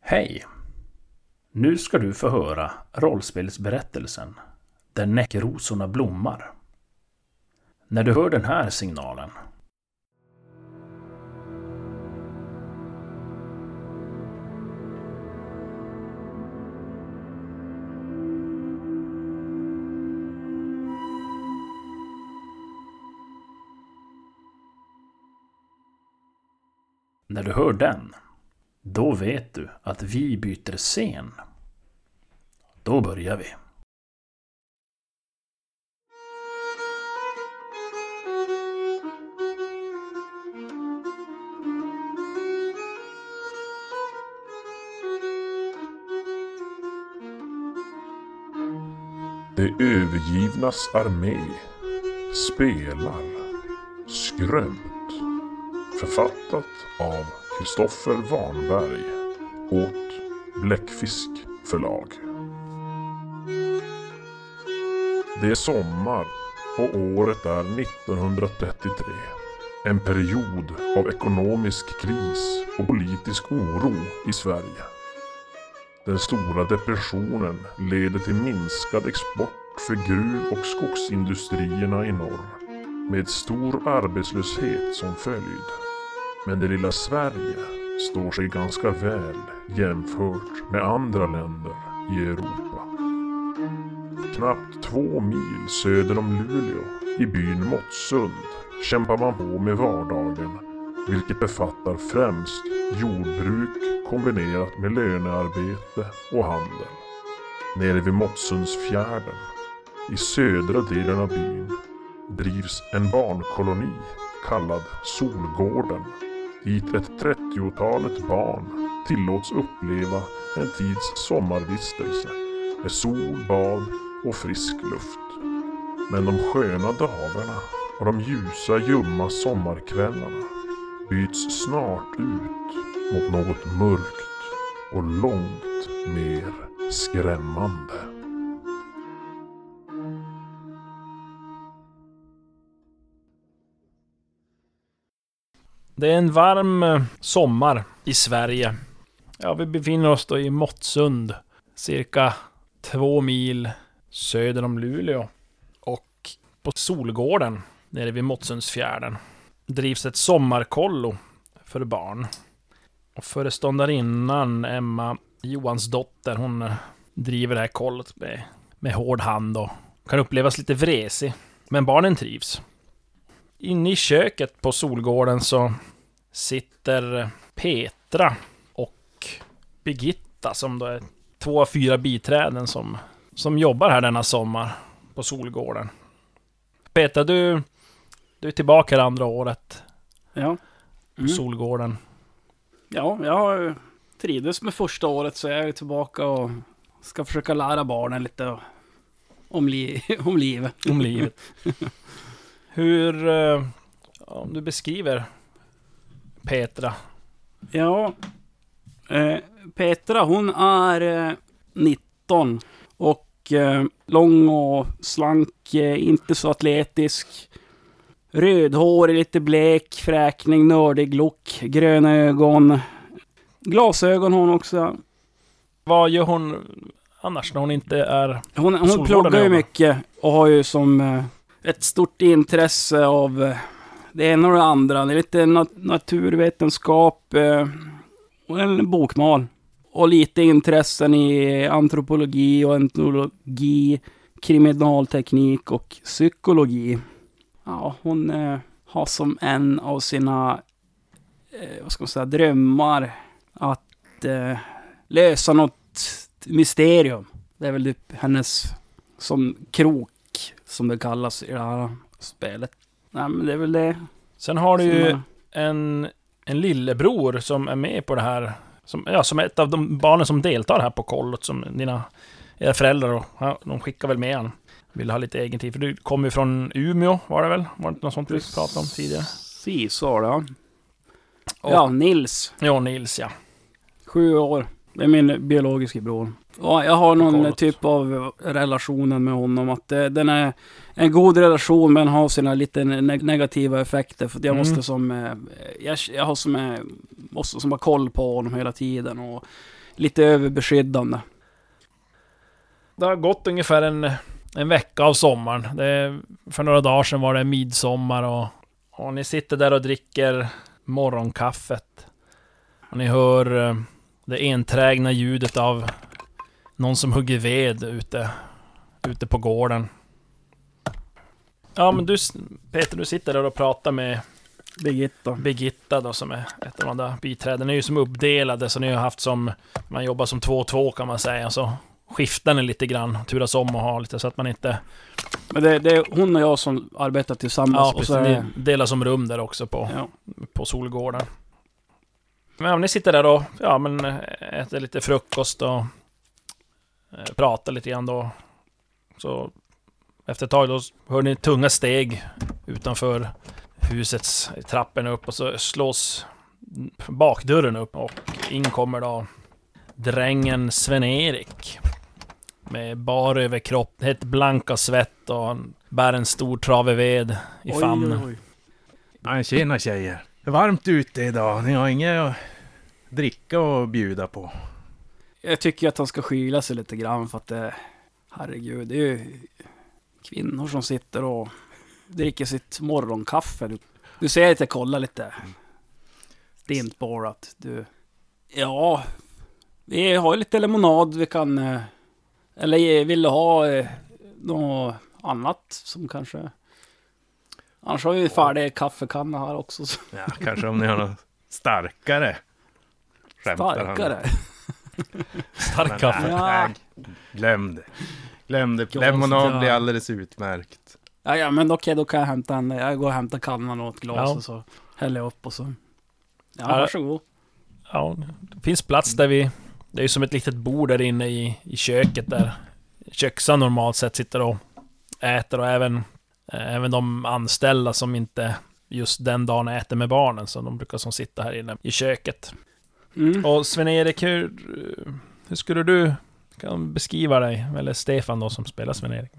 Hej! Nu ska du få höra rollspelsberättelsen Där näckrosorna blommar. När du hör den här signalen När du hör den, då vet du att vi byter scen. Då börjar vi. De övergivnas armé spelar Skrömt. Författat av Kristoffer Warnberg åt Bläckfisk förlag. Det är sommar och året är 1933. En period av ekonomisk kris och politisk oro i Sverige. Den stora depressionen leder till minskad export för gruv- och skogsindustrierna i norr. Med stor arbetslöshet som följd. Men det lilla Sverige står sig ganska väl jämfört med andra länder i Europa. Knappt två mil söder om Luleå, i byn Måttsund, kämpar man på med vardagen, vilket befattar främst jordbruk kombinerat med lönearbete och handel. Nere vid Måttsundsfjärden, i södra delen av byn, drivs en barnkoloni kallad Solgården dit ett trettiotalet barn tillåts uppleva en tids sommarvistelse med sol, bad och frisk luft. Men de sköna dagarna och de ljusa ljumma sommarkvällarna byts snart ut mot något mörkt och långt mer skrämmande. Det är en varm eh, sommar i Sverige. Ja, vi befinner oss då i Måttsund. Cirka två mil söder om Luleå. Och på Solgården, nere vid Måttsundsfjärden, drivs ett sommarkollo för barn. Och föreståndarinnan, Emma Johansdotter, hon eh, driver det här kollot med, med hård hand och kan upplevas lite vresig. Men barnen trivs. Inne i köket på Solgården så sitter Petra och Birgitta som då är två av fyra biträden som, som jobbar här denna sommar på Solgården. Petra, du, du är tillbaka det andra året Ja. på Mm. Solgården. Ja, jag har trivdes med första året så jag är tillbaka och ska försöka lära barnen lite om, li om livet. Om livet. Hur... eh, Om du beskriver Petra. Ja. Eh, Petra hon är eh, 19 och eh, lång och slank, eh, inte så atletisk. Rödhårig, lite blek, fräkning, nördig look, gröna ögon. Glasögon hon också. Vad gör hon annars när hon inte är... Hon, hon pluggar ju mycket och har ju som eh, ett stort intresse av eh, det ena och det andra. Det är lite nat naturvetenskap eh, och en bokmal. Och lite intressen i antropologi och etnologi, kriminalteknik och psykologi. Ja, hon eh, har som en av sina, vad ska man säga, drömmar att lösa något mysterium. Det är väl typ hennes som krok, som det kallas i det här spelet. Nej men det är väl det. Sen har du ju är- en, en lillebror som är med på det här. Som, ja, som är ett av de barnen som deltar här på kollot. Som dina era föräldrar och ja, de skickar väl med han. Vill ha lite egen tid. För du kommer ju från Umeå var det väl? Var det inte något sånt vi pratade om tidigare? Precis, så ja. Och- Ja, Nils. Ja, Nils ja. Sju år. Det är min biologiska bror. Ja, jag har någon Kollot. typ av relationen med honom. Att eh, den är en god relation men har sina lite ne- negativa effekter. För jag Mm. måste som... eh, Jag, jag har som... eh, Måste som ha koll på honom hela tiden. Och lite överbeskyddande. Det har gått ungefär en, en vecka av sommaren. Det, för några dagar sedan var det midsommar och, och ni sitter där och dricker morgonkaffet. Och ni hör det enträgna ljudet av någon som hugger ved ute, ute på gården. Ja men du Peter, du sitter där och pratar med Birgitta. Birgitta då som är ett av de där biträden. Ni är ju som uppdelade så ni har haft som, man jobbar som två och två kan man säga. Så skiftar ni lite grann, turas om och ha lite så att man inte... Men det, det är hon och jag som arbetar tillsammans. Ja, och precis. så är, Ni delar som rum där också på, ja. på Solgården. Men om ni sitter där och ja, men, eh, äter lite frukost och eh, pratar lite grann då. Så efter ett tag då hör ni tunga steg utanför husets trappen upp och så slås bakdörren upp och in kommer då drängen Sven-Erik. Med bar överkropp, helt blank av svett och han bär en stor trave ved i famnen. Ja, tjena tjejer. Varmt ute idag. Ni har inget att dricka och bjuda på. Jag tycker att han ska skyla sig lite grann för att det... Herregud, det är ju kvinnor som sitter och dricker sitt morgonkaffe. Du, du ser att jag kollar lite stint på att du... Ja, vi har ju lite lemonad vi kan... Eh, eller eh, vill du ha eh, något annat som kanske... Annars har vi färdig kaffekanna här också. så- Ja, kanske om ni har något starkare. Starkare. Stark kaffe. Ja. nej, glöm det. Glöm det. Lemonad blir alldeles utmärkt. Ja, ja men okej, då kan jag hämta en. Jag går och hämtar kannan och ett glas Ja. och så häller jag upp och så. Ja, Ja. varsågod. Ja, det finns plats där vi... Det är ju som ett litet bord där inne i, i köket där köksan normalt sett sitter och äter och även, även de anställda som inte just den dagen äter med barnen. Så de brukar som sitta här inne i köket. Mm. Och Sven-Erik, hur, hur skulle du kan beskriva dig? Eller Stefan då som spelar Sven-Erik.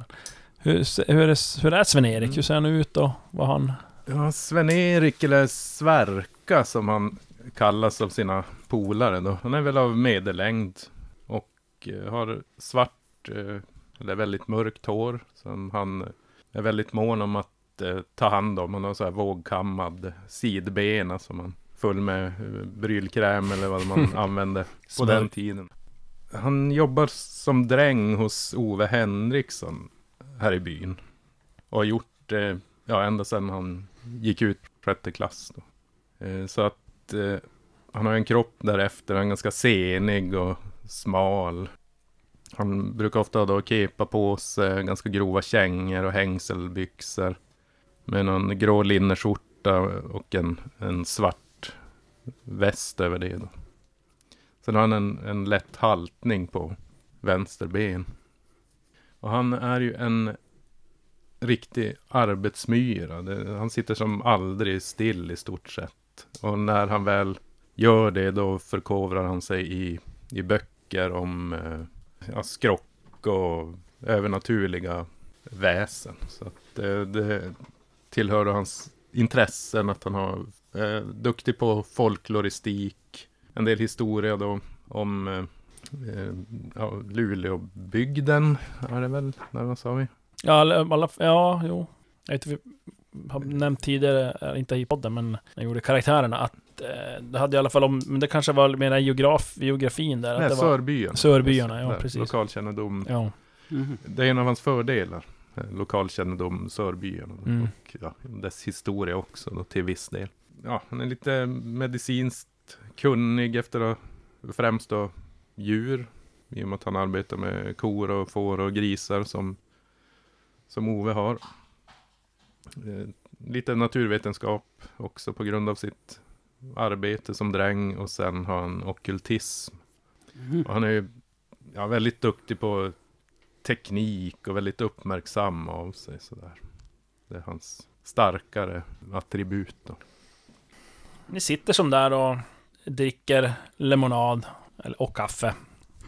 Hur, hur, är, hur är Sven-Erik? Hur ser han ut och vad han... Ja, Sven-Erik eller Sverka som han kallas av sina polare då. Han är väl av medellängd och eh, har svart eh, eller väldigt mörkt hår som han är väldigt mån om att eh, ta hand om. Han har så här vågkammad sidbena som han full med eh, brylkräm eller vad man använde på den tiden. Han jobbar som dräng hos Ove Henriksson här i byn. Och har gjort det ja, ända sedan han gick ut sjätte klass. Då. Eh, så att eh, han har en kropp därefter, han är ganska senig och smal. Han brukar ofta då kepa på sig ganska grova kängor och hängselbyxor. Med någon grå linneskjorta och en, en svart väst över det. Då. Sen har han en, en lätt haltning på vänster ben. Och han är ju en riktig arbetsmyra. Det, han sitter som aldrig still i stort sett. Och när han väl gör det då förkovrar han sig i, i böcker om eh, ja, skrock och övernaturliga väsen. Så att det, det tillhör hans intressen att han har eh, duktig på folkloristik, en del historia då om eh, eh ja, Luleåbygden är det väl, där vad sa vi? Ja, alla, ja, jo. Jag vet har nämnt tidigare, eh, inte i podden, men när jag gjorde karaktärerna, att eh, det hade i alla fall om, men det kanske var mer geograf, geografin där. Nej, att det var, Sörbyarna. Ja, Där, precis. Lokalkännedom. ja. Mhm. Det är en av hans fördelar. eh, Lokalkännedom, Sörbyarna. Mm. Och ja, dess historia också då, till viss del. Ja, han är lite medicinskt kunnig efter att främst då djur. I och med att han arbetar med kor och får och grisar som, som Ove har. Eh, lite naturvetenskap också på grund av sitt arbete som dräng och sen har han ockultism. Mhm. Och han är ju ja, väldigt duktig på teknik och väldigt uppmärksam av sig sådär. Det är hans starkare attribut då. Ni sitter som där och dricker lemonad eller, och kaffe.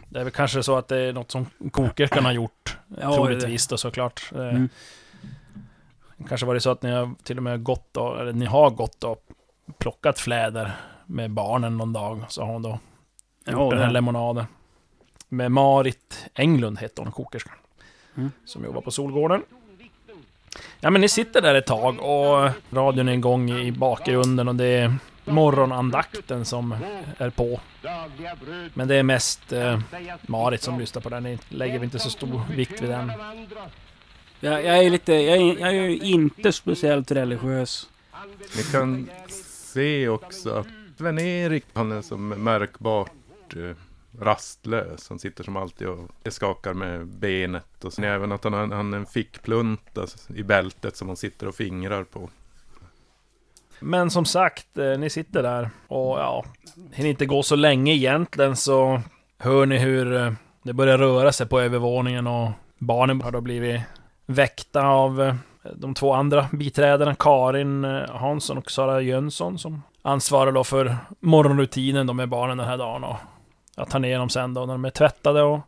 Det är väl kanske så att det är något som kokerskan har gjort. Ja, troligtvis då såklart. Eh, Mm. Kanske var det så att ni har till och med gått då, eller ni har gått och plockat fläder med barnen någon dag. Så har hon då Ja, den här lemonaden. Med Marit Englund hette hon, kokerskan. Mm. Som jobbar på Solgården. Ja men ni sitter där ett tag och radion är igång i bakgrunden och det är morgonandakten som är på. Men det är mest eh, Marit som lyssnar på den. Ni lägger inte så stor vikt vid den. Jag, jag är lite, jag är, jag är ju inte speciellt religiös. Ni kan se också att Sven-Erik, han är som märkbart eh, rastlös. Han sitter som alltid och skakar med benet. Och sen även att han har han har en fickplunta i bältet som han sitter och fingrar på. Men som sagt, eh, ni sitter där och ja, hinner inte gå så länge egentligen så hör ni hur eh, det börjar röra sig på övervåningen och barnen har då blivit väckta av eh, de två andra biträdena, Karin eh, Hansson och Sara Jönsson som ansvarar då för morgonrutinen då med barnen den här dagen och jag tar ner dem sen då när de är tvättade och,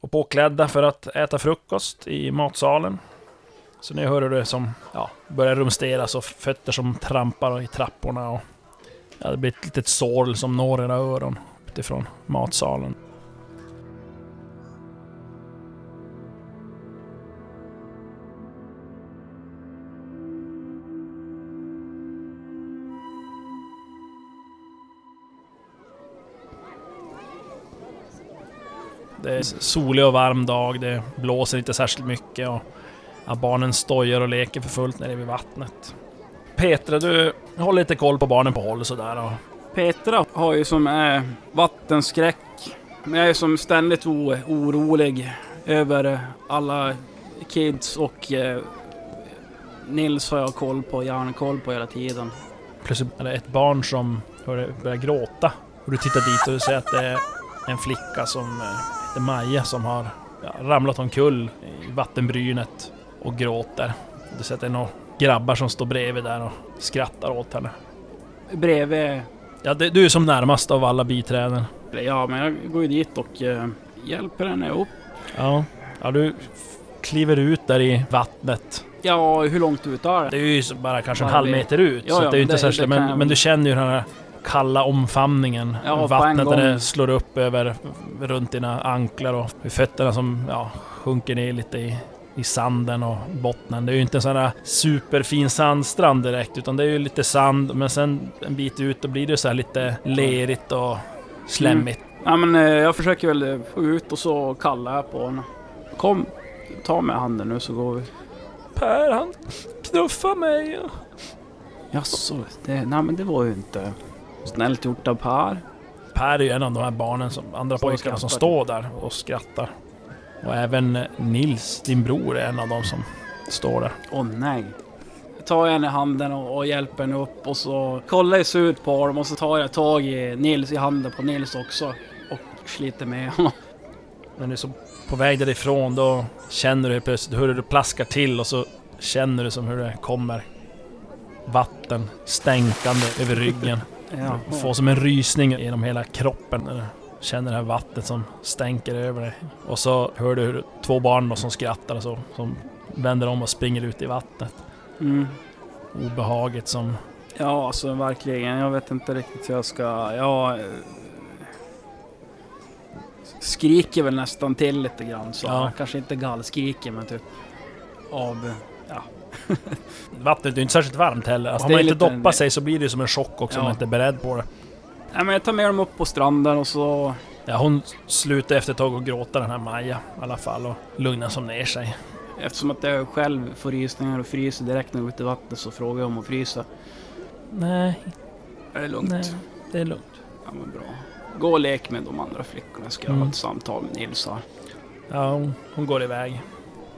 och påklädda för att äta frukost i matsalen. Så ni hör hur det som ja, börjar rumsteras och fötter som trampar i trapporna och ja, det blir ett litet sorl som når era öron utifrån matsalen. Det är solig och varm dag, det blåser inte särskilt mycket och ja, barnen stojar och leker för fullt nere vid vattnet. Petra, du håller lite koll på barnen på håll sådär och Petra har ju som är vattenskräck. Men jag är som ständigt orolig över alla kids och eh, Nils har jag koll på, järnkoll på hela tiden. plötsligt är det ett barn som börjar gråta. Och du tittar dit och du ser att det är en flicka som eh, heter Maja som har ja, ramlat omkull i vattenbrynet och gråter. Du ser att det är några grabbar som står bredvid där och skrattar åt henne. Bredvid, Ja, det, du är som närmast av alla biträden. ja men jag går ju dit och eh, hjälper henne upp. Ja, ja du kliver ut där i vattnet. Ja, hur långt ut är det? Det är ju bara kanske en halv meter ut. Ja, så ja, det är ju inte det- särskilt... det Men, men du känner ju den här kalla omfamningen. Ja, Vattnet det gång. slår upp över runt dina anklar och fötterna som ja, sjunker ner lite i, i sanden och bottnen. Det är ju inte en sån här superfin sandstrand direkt utan det är ju lite sand men sen en bit ut då blir det så här lite lerigt och slemmigt. Ja men eh, jag försöker väl eh, få ut och så kallar jag på henne. Kom, ta med handen nu så går vi. Per han knuffar mig. Jaså, det, nej men det var ju inte snällt gjort av Per. Per är ju en av de här barnen, som, andra Som pojkarna som står där och skrattar. Och även eh, Nils, din bror, är en av dem som står där. Åh nej. Jag tar henne i handen och, och hjälper henne upp och så kollar jag ut på dem och så tar jag tag i Nils i handen på Nils också. Och sliter med honom. När du är så på väg därifrån då känner du plötsligt hur det plaskar till och så känner du som hur det kommer vatten stänkande över ryggen. Ja. Får som en rysning genom hela kroppen när du känner det här vattnet som stänker över dig. Och så hör du hur två barn då som skrattar och så, som vänder om och springer ut i vattnet. Mm. Obehaget som... Ja, alltså verkligen. Jag vet inte riktigt hur jag ska... Jag... eh, Skriker väl nästan till lite grann så. Ja. Kanske inte gallskriker men typ av... Vattnet är inte särskilt varmt heller. Fast Har man inte lite- doppat sig så blir det som en chock också om Ja. man inte är beredd på det. Nej men jag tar med dem upp på stranden och så... Ja, hon slutar efter ett tag att gråta den här Maja i alla fall och lugnar som ner sig. Eftersom att jag själv får rysningar och fryser direkt när jag går ut i vattnet så frågar jag om att frysa. Nej, Är det lugnt? nej, det är lugnt. Ja men bra. Gå och lek med de andra flickorna. Jag ska Mm. ha ett samtal med Nils här. Ja, hon, hon går iväg.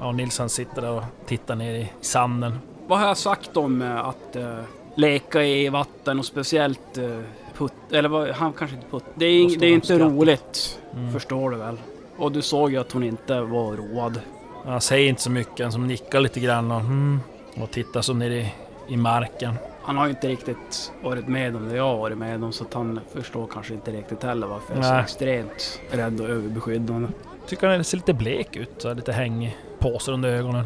Ja, Nilsson sitter där och tittar ner i sanden. Vad har jag sagt om eh, att eh, leka i vatten och speciellt uh, putt... Eller vad, han kanske inte putt... Det är, det är inte roligt. Mm. Förstår du väl? Och du såg ju att hon inte var road. Han säger inte så mycket, han som nickar lite grann och, mm, och tittar som ner i, i marken. Han har ju inte riktigt varit med om det jag har varit med om så att han förstår kanske inte riktigt heller varför jag är så extremt rädd och överbeskyddande. Tycker han ser lite blek ut, så lite hängig. Påsar under ögonen.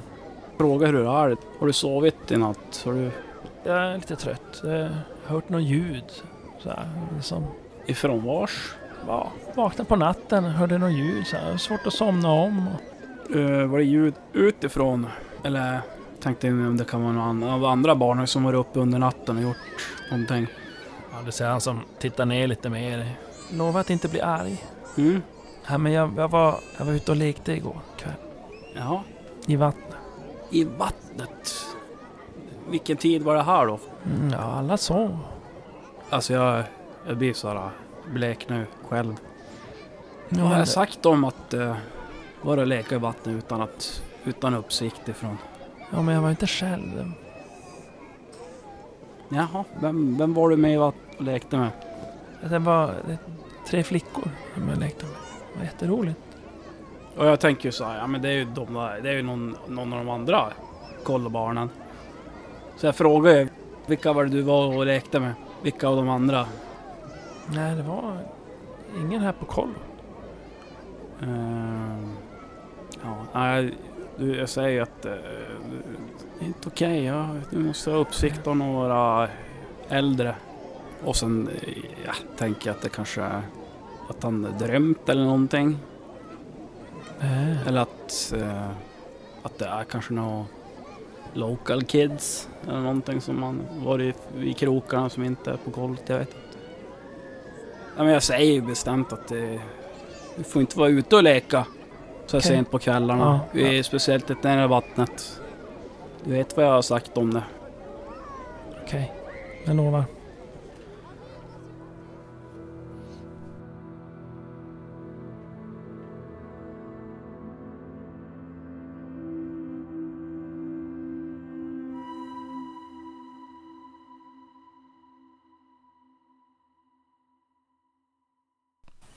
Fråga hur det är. Har du sovit i natt? Har du Jag är lite trött. Jag har hört något ljud. Så här, som... ifrån vars? ja, vaknade på natten, hörde något ljud så här, svårt att somna om. Eh, var det ljud utifrån? Eller tänkte om det kan vara någon av andra barn som var uppe under natten och gjort någonting. ja, det säger han som tittar ner lite mer. Lova att inte bli arg. Mm. Ja, men jag, jag, var, jag var ute och lekte igår kväll. Ja. I vattnet. I vattnet. Vilken tid var det här då? Mm, ja, alla sov. Alltså jag, jag blir så här blek nu själv. Ja, Vad har jag sagt om att uh, vara och leka i vattnet utan, att, utan uppsikt ifrån? ja, men jag var inte själv. Jaha, vem, vem var du med och lekte med? Det var det, tre flickor som jag lekte med. Var jätteroligt. Och jag tänker ju så här, ja men det är ju, de där, det är ju någon, någon av de andra kollobarnen. Så jag frågar ju, vilka var det du var och lekte med? Vilka av de andra? Nej, det var ingen här på kollo. Ehm, ja, nej, du, jag säger att eh, det är inte okej. ja, du måste ha uppsikt av några äldre. Och sen eh, ja, tänker jag att det kanske är att han drömt eller någonting. Äh, Eller att, eh, att det är kanske några local kids eller någonting som man varit i, i krokarna som inte är på golvet. Jag vet inte. Ja, men jag säger ju bestämt att det, du får inte vara ute och leka så Okej. sent på kvällarna. Ja, Vi är Speciellt inte nära vattnet. Du vet vad jag har sagt om det. Okej, jag lovar.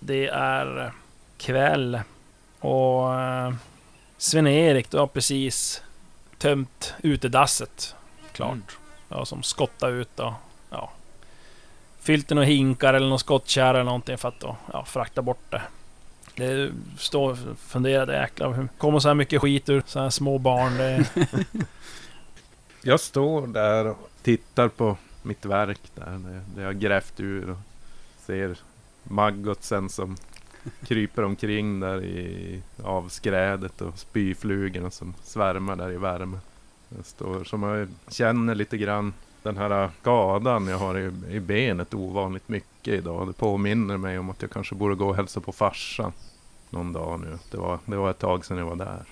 Det är kväll och eh, Sven-Erik, du har precis tömt utedasset. Klart. Ja, som skottar ut och ja, fyllt i några hinkar eller någon skottkärra eller någonting för att då, ja, frakta bort det. Det står funderade jäklar, hur kommer så här mycket skit ur så här små barn? Det, Jag står där och tittar på mitt verk där. Det, jag grävt ur och ser maggotsen som kryper omkring där i avskrädet och spyflugorna som svärmar där i värmen. Jag står som jag känner lite grann den här skadan jag har i, i benet ovanligt mycket idag. Det påminner mig om att jag kanske borde gå och hälsa på farsan någon dag nu. Det var, det var ett tag sedan jag var där.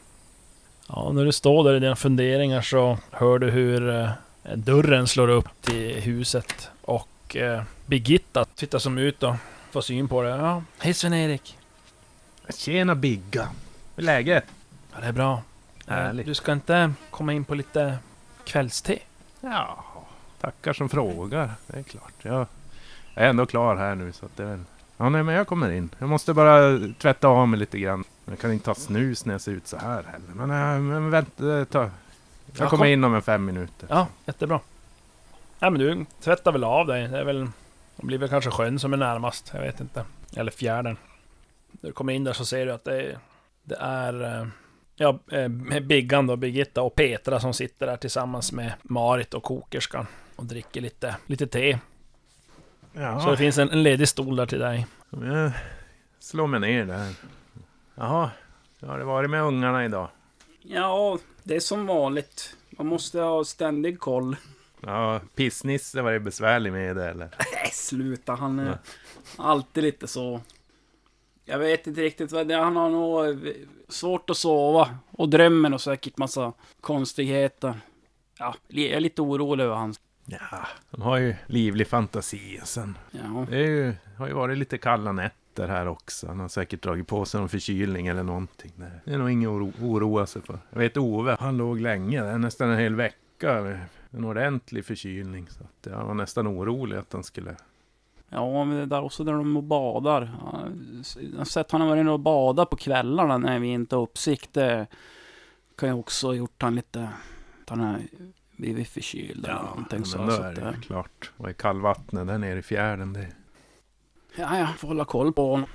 ja, när du står där i dina funderingar så hör du hur eh, dörren slår upp till huset och eh, Birgitta tittar som ut då får syn på det. Ja, hej Sven-Erik! Tjena Bigga! Hur är läget? Ja, det är bra. Eh, Härligt. Du ska inte komma in på lite kvällste? Ja, tackar som frågar. Det är klart. Jag är ändå klar här nu så att det är väl... Ja, nej, men jag kommer in. Jag måste bara tvätta av mig lite grann. Jag kan inte ta snus när jag ser ut så här heller. Men, äh, men vänta, ta. Jag Ja, kommer kom. in om en fem minuter. Ja, jättebra. Ja men du tvättar väl av dig. Det är väl... Det blir väl kanske sjön som är närmast. Jag vet inte. Eller fjärden. När du kommer in där så ser du att det är... Det är... eh, Ja, eh, Biggan då, Birgitta och Petra som sitter där tillsammans med Marit och kokerskan. Och dricker lite, lite te. Ja, Så det finns en, en ledig stol där till dig. jag slår mig ner där. Jaha, hur har det varit med ungarna idag? Ja, det är som vanligt. Man måste ha ständig koll. Ja, pissnisse var det besvärlig med det eller? Nej, sluta. Han är Nej. alltid lite så. Jag vet inte riktigt vad det är. Han har nog svårt att sova. Och drömmer nog säkert massa konstigheter. Ja, jag är lite orolig över hans. Ja, de har ju livlig fantasi och sen Ja, Det ju, har ju varit lite kalla nätter här också. Han har säkert dragit på sig någon förkylning eller någonting. Det- är nog inget oro, oroa sig för. Jag vet Ove, han låg länge, nästan en hel vecka en ordentlig förkylning. Så att jag var nästan orolig att han skulle... ja men det där också där de badar. Ja, Jag har sett har varit inne och badat på kvällarna när vi inte har uppsikt. Det kan ju också ha gjort han lite... Att han har blivit förkyld eller någonting men så. då så är att, det klart. Och i kallvattnet där nere i fjärden. Det, ja, jag får hålla koll på honom.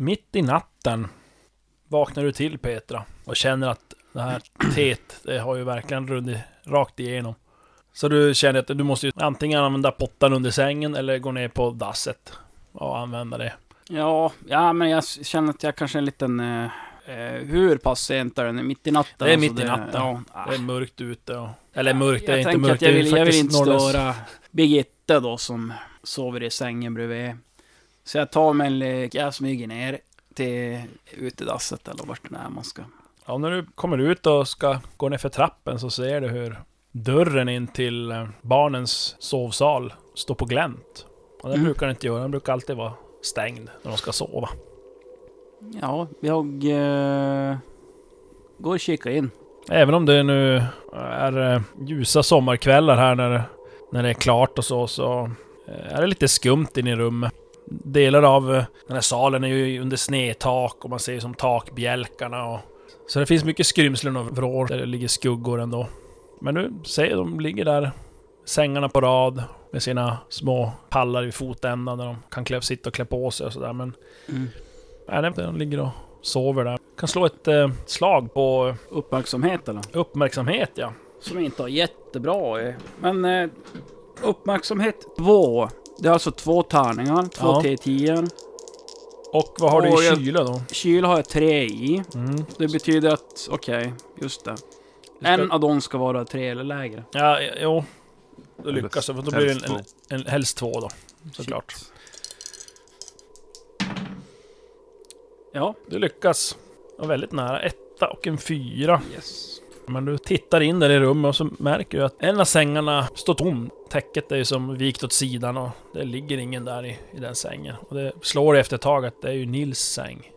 Mitt i natten vaknar du till Petra och känner att det här teet, det har ju verkligen runnit rakt igenom. Så du känner att du måste ju antingen använda pottan under sängen eller gå ner på dasset och använda det. Ja, ja, men jag känner att jag kanske är en liten... Eh, eh, hur pass sent är det? Mitt i natten? Det är alltså, mitt i natten. Ja, Det är mörkt ute och... Eller mörkt, det är inte mörkt. att jag det vill, jag vill inte störa Birgitta då som sover i sängen bredvid. Så jag tar mig en jag smyger ner till utedasset eller vart det är man ska. Ja, när du kommer ut och ska gå ner för trappen så ser du hur dörren in till eh, barnens sovsal står på glänt. Och det Mm. brukar den inte göra, den brukar alltid vara stängd när de ska sova. Ja, jag eh, går och kikar in. Även om det nu är eh, ljusa sommarkvällar här när, när det är klart och så, så eh, är det lite skumt inne i rummet. Delar av eh, den här salen är ju under snedtak och man ser ju som takbjälkarna och... Så det finns mycket skrymslen och vrår där det ligger skuggor ändå. Men nu ser de ligger där, sängarna på rad med sina små pallar i fotändan där de kan klä, sitta och klä på sig och sådär men... Mm. Nej, de ligger och sover där. Kan slå ett eh, slag på Uppmärksamhet eller? uppmärksamhet ja. Som inte har jättebra i. Men eh, uppmärksamhet 2. Det är alltså två tärningar, två Ja. T10. Och vad har du Och i jag- kyla då? Kyl har jag tre i. Mm. Det betyder att, okej, just det. ska- En av dem ska vara tre eller lägre. Ja, jo. Då Eller lyckas du, för då blir det en, en, en, helst två då. Såklart. Ja. Du lyckas. Och väldigt nära. Etta och en fyra. Yes. Men du tittar in där i rummet och så märker du att en av sängarna står tom. Täcket är ju som vikt åt sidan och det ligger ingen där i, i den sängen. Och det slår efter ett tag att det är ju Nils säng.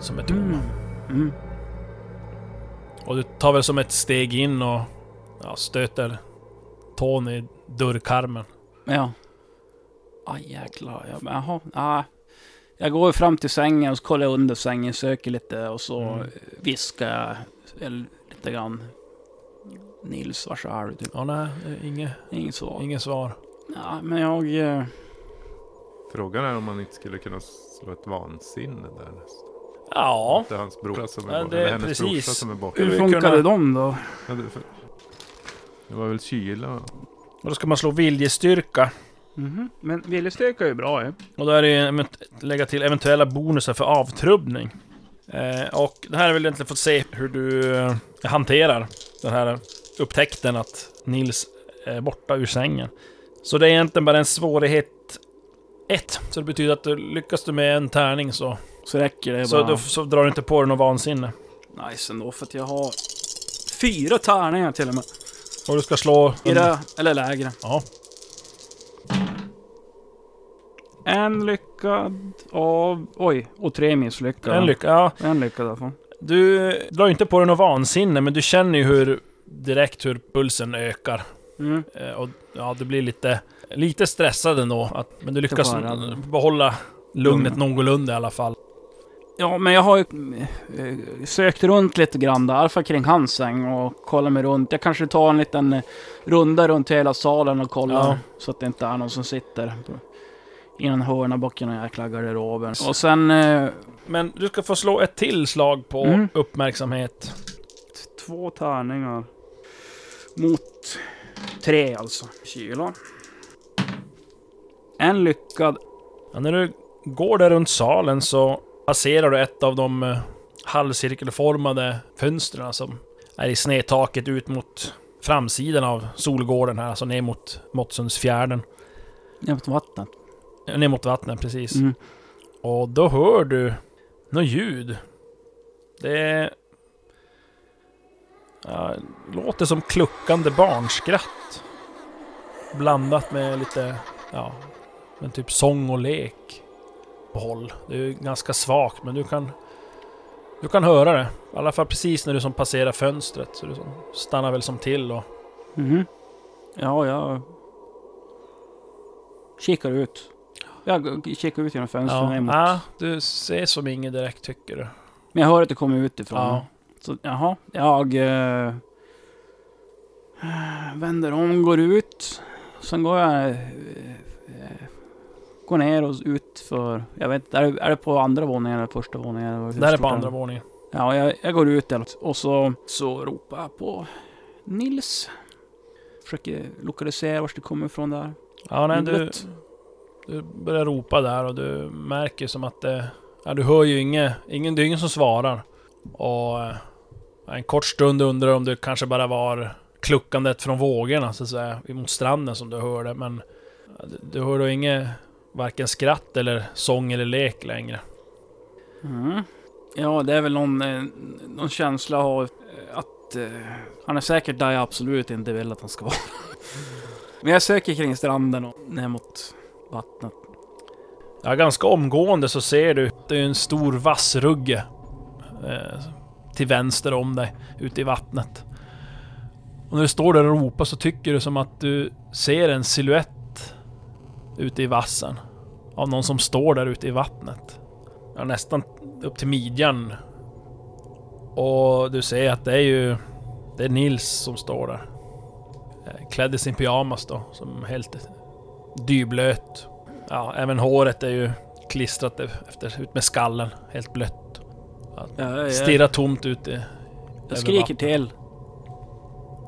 Som är tom. Mm. Mm. Och du tar väl som ett steg in och ja, stöter tån i dörrkarmen. Ja. Aj jäklar. Ja, men, jaha. Ah. Jag går fram till sängen och kollar jag under sängen, söker lite och så Mm. viskar jag lite grann. Nils, var så är du? Typ. Ja, nej, inget, Inget svar. inget svar. Ja, men jag... eh, Frågan är om man inte skulle kunna slå ett vansinne där nästan. Ja, Det är hans brorsa som är Ja, borta. det är Eller hennes precis. brorsa som är borta. Hur funkade kunna- de då? Ja, det, för, det var väl kyla? och då ska man slå viljestyrka. Mhm. Men viljestyrka är ju bra ju. Och då är det ju event- lägga till eventuella bonusar för avtrubbning. Eh, och det här är väl egentligen fått se hur du eh, hanterar den här upptäckten att Nils är borta ur sängen. Så det är egentligen bara en svårighet 1. Så det betyder att du lyckas du med en tärning så, Så räcker det så, bara. då, så drar du inte på dig något vansinne. Nice ändå, för att jag har fyra tärningar till och med. Och du ska slå... Fyra eller lägre. Ja, En lyckad av... Oj, och tre misslyckade. en lycka. Ja, En lyckad fall. Du drar inte på dig något vansinne, men du känner ju hur direkt hur pulsen ökar. Mm. Eh, och ja, du blir lite, lite stressad ändå. Att, men du lyckas behålla lugnet Lugn. någorlunda i alla fall. Ja, men jag har ju eh, sökt runt lite grann där, i alla fall kring hans säng och kollat mig runt. Jag kanske tar en liten eh, runda runt hela salen och kollar Ja. så att det inte är någon som sitter i en hörna bak i någon jäkla garderoben. Och sen Men du ska få slå ett till slag på Mm. uppmärksamhet. två tärningar mot tre alltså. Kyla. En lyckad. Ja, när du går där runt salen så passerar du ett av de eh, halvcirkelformade fönstren som är i snedtaket ut mot framsidan av Solgården här, alltså ner mot Måttsundsfjärden. Jämte vattnet. Eh, Ner mot vattnet, precis. Mm. Och då hör du något ljud. Det låter som kluckande barnskratt. Blandat med lite, ja, men typ sång och lek på håll. Det är ju ganska svagt, men du kan... Du kan höra det. I alla fall precis när du som passerar fönstret. Så du som stannar väl som till och... Mhm. Ja, jag kikar ut. Jag kikar ut genom fönstret Ja, ner mot. ja, du ser som inget direkt tycker du. Men jag hör att det kommer utifrån. Ja. Så jaha, jag eh, vänder om, går ut. Sen går jag... Eh, eh, går ner och ut för... Jag vet inte, är är det på andra våningen eller första våningen? Det här är på andra våningen. Ja, jag, jag går ut och så, så ropar jag på Nils. Försöker lokalisera vart det kommer ifrån där. Ja, nej, du, du börjar ropa där och du märker som att det... Ja, du hör ju inget, ingen, det är ingen som svarar. Och eh, en kort stund undrar om det kanske bara var kluckandet från vågorna så att säga, mot stranden som du hörde. Men du, hör då inget, varken skratt eller sång eller lek längre. Mm. Ja, det är väl någon, eh, någon känsla av eh, att eh, han är säkert där jag absolut inte vill att han ska vara. Men jag söker kring stranden och ner mot vattnet. Ja, ganska omgående så ser du, det är en stor vassrugge eh, till vänster om dig, ute i vattnet. Och när du står där och ropar så tycker du som att du ser en siluett ute i vassen. Av någon som står där ute i vattnet. Ja, nästan upp till midjan. Och du ser att det är ju... Det är Nils som står där. Eh, klädd i sin pyjamas då, som är helt dyblöt. Ja, även håret är ju klistrat efter, ut med skallen. Helt blött. Ja, jag, Stirrar tomt ut i... jag skriker till.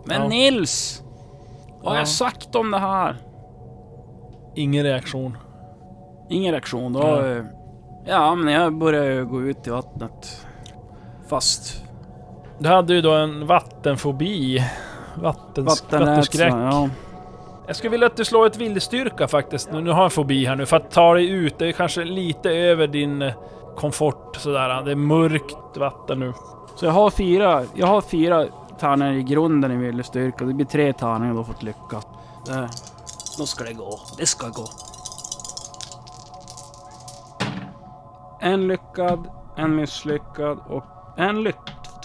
Men Ja. Nils! Vad har Ja. jag sagt om det här? Ingen reaktion. Ingen reaktion. Då, Ja. eh, ja, men jag börjar gå ut i vattnet. Fast Du hade ju då en vattenfobi. Vattens, vattenskräck. Ja. Jag skulle vilja att du slår ett viljestyrka faktiskt. Nu, nu har jag en fobi här nu. För att ta dig ut. Det är kanske lite över din eh, komfort sådär. Det är mörkt vatten nu. Så jag har fyra, jag har fyra tärningar i grunden i viljestyrka. Det blir tre tärningar då för att lyckas. Där. Då ska det gå. Det ska gå. En lyckad, en misslyckad och en lyck...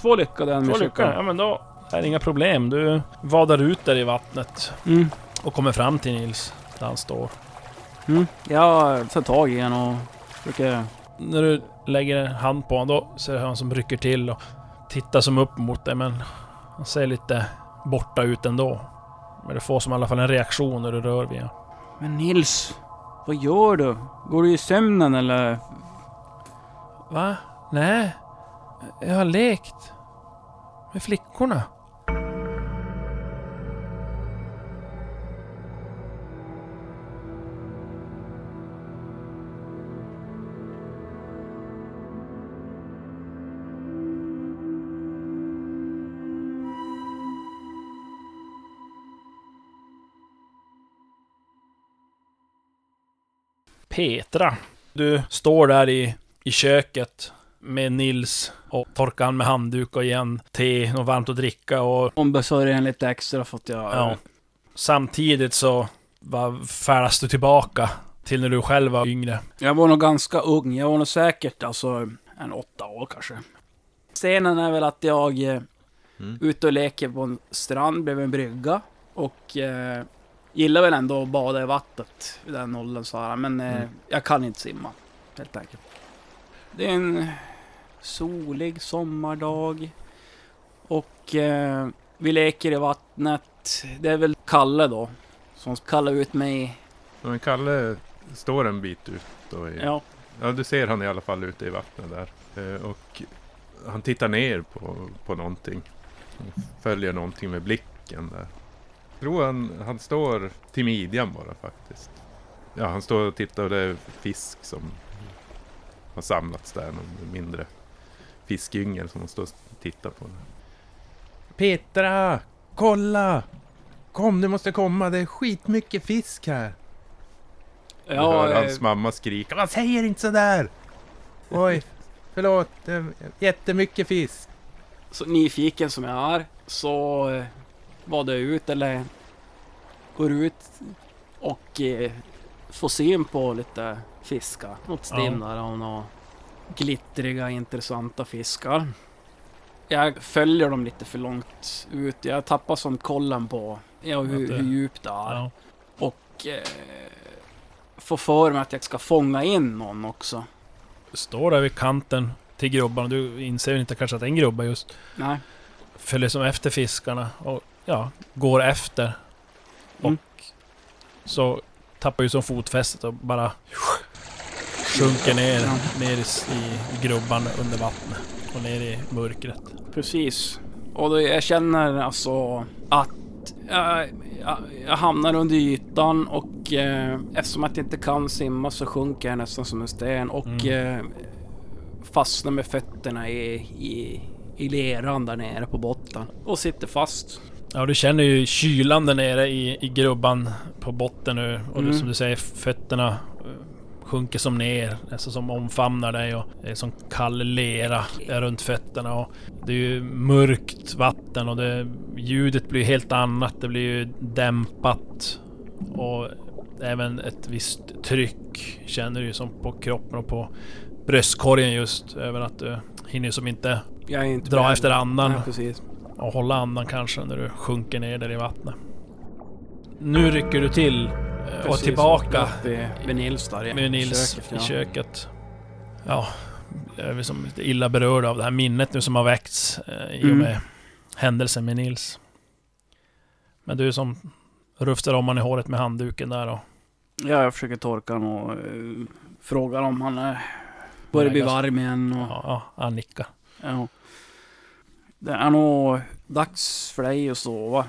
Två lyckade, en Två misslyckad. Ja men då är det inga problem. Du vadar ut där i vattnet. Mm. Och kommer fram till Nils. Där han står. Mm. Jag tar tag i en och försöker... När du lägger en hand på honom då ser du han som rycker till och tittar som upp mot dig men han ser lite borta ut ändå. Men du får som i alla fall en reaktion när du rör vid honom. Men Nils, vad gör du? Går du i sömnen eller? Va? Nej. Jag har lekt. Med flickorna. Petra. Du står där i, i köket med Nils och torkar han med handduk och igen te, något varmt att dricka och Ombesörjer en lite extra för att jag... ja. Samtidigt så färdas du tillbaka till när du själv var yngre. Jag var nog ganska ung. Jag var nog säkert alltså en åtta år kanske. Scenen är väl att jag eh, Mm. ute och leker på en strand bredvid en brygga. Och eh, gillar väl ändå att bada i vattnet vid den åldern så här. Men eh, Mm. jag kan inte simma. Helt enkelt. Det är en solig sommardag. Och eh, vi leker i vattnet. Det är väl Kalle då. Som kallar ut mig. Ja, Men Kalle står en bit ut då i, Ja, Ja, du ser han i alla fall ute i vattnet där. Eh, och han tittar ner på, på någonting. Han Följer någonting med blicken där. Jag tror han, han står till midjan bara faktiskt. Ja, han står och tittar och det är fisk som har samlats där. Någon mindre fiskyngel som han står och tittar på. Petra! Kolla! Kom, du måste komma. Det är skitmycket fisk här. Jag ja hör eh, hans mamma skrika. Man säger inte sådär! Oj, förlåt. Jättemycket fisk. så nyfiken som jag är så det ut eller går ut och eh, får syn på lite fiskar. Något stim där och några glittriga intressanta fiskar. Jag följer dem lite för långt ut. Jag tappar som kollen på ja, hur, hur djupt det är. Ja. Och eh, får för mig att jag ska fånga in någon också. Du står där vid kanten till grubban du inser ju inte kanske att det är en grubba just. Nej. Följer som efter fiskarna och ja, går efter. Mm. Och så tappar ju som fotfästet och bara sjunker ner, Ja. ner i, i grubban under vattnet och ner i mörkret. Precis. Och då jag känner alltså att jag, jag, jag hamnar under ytan och eh, eftersom att jag inte kan simma så sjunker jag nästan som en sten och eh, fastnar med fötterna i, i, i leran där nere på botten. Och sitter fast. Ja, du känner ju kylan där nere i, i grubban på botten nu. Och Mm. du, som du säger, fötterna eh, sjunker som ner. Nästan som omfamnar dig och det är som kall lera runt fötterna. Och det är ju mörkt vatten och det, ljudet blir helt annat. Det blir ju dämpat. Och även ett visst tryck känner du ju som på kroppen och på bröstkorgen just. Över att du hinner som inte inte dra efter andan. Nej. Och hålla andan kanske när du sjunker ner där i vattnet. Nu rycker du till eh, och Precis, tillbaka i, vid Nils där i med Nils köket, i ja. köket. Ja, jag är väl som lite illa berörd av det här minnet nu som har väckts eh, i och Mm. med händelsen med Nils. Men du som rufsar om han i håret med handduken där och... Ja, jag försöker torka honom och uh, frågar om han uh, börjar bli varm igen. Och, Ja, ja han nickar. ja. Det är nog dags för dig att sova.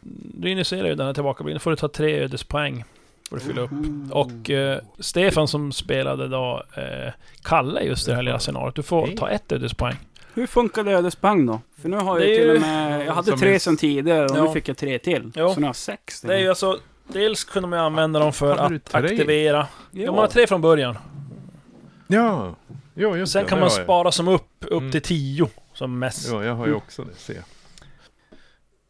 Du initierar ju den här tillbakablicken. Då får du ta tre ödespoäng. Får du fylla upp. Och eh, Stefan som spelade då eh, Kalle just i det här lilla scenariot. Du får ta ett ödespoäng. Hur funkar ödespoäng då? För nu har Det jag är till ju- och med... Jag hade som tre sen tidigare och Ja. nu fick jag tre till. Jo. Så nu har jag sex. Det är ju alltså... Dels kunde man ju använda dem för Hade du att tre? aktivera... Ja. man har tre från början. Ja, jo, just Sen det, kan det man har jag. spara som upp, upp Mm. till tio. Som mest. Ja, jag har ju också det, jag.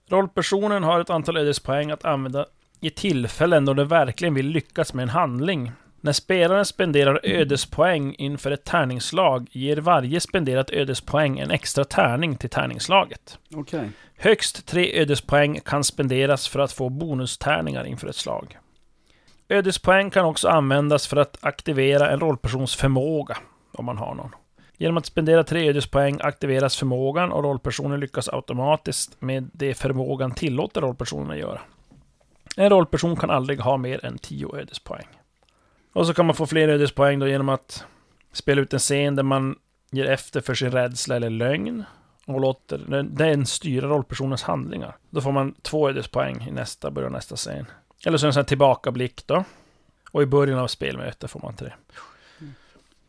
Rollpersonen har ett antal ödespoäng att använda i tillfällen då de verkligen vill lyckas med en handling. När spelaren spenderar ödespoäng inför ett tärningsslag ger varje spenderat ödespoäng en extra tärning till tärningslaget. Okej. Högst tre ödespoäng kan spenderas för att få bonustärningar inför ett slag. Ödespoäng kan också användas för att aktivera en rollpersons förmåga, om man har någon. Genom att spendera tre ödespoäng aktiveras förmågan och rollpersonen lyckas automatiskt med det förmågan tillåter rollpersonen att göra. En rollperson kan aldrig ha mer än 10 ödespoäng. Och så kan man få fler ödespoäng då genom att spela ut en scen där man ger efter för sin rädsla eller lögn och låter den- styra rollpersonens handlingar. Då får man två ödespoäng i nästa, början av nästa scen. Eller så en sån här tillbakablick då. Och i början av spelmötet får man tre.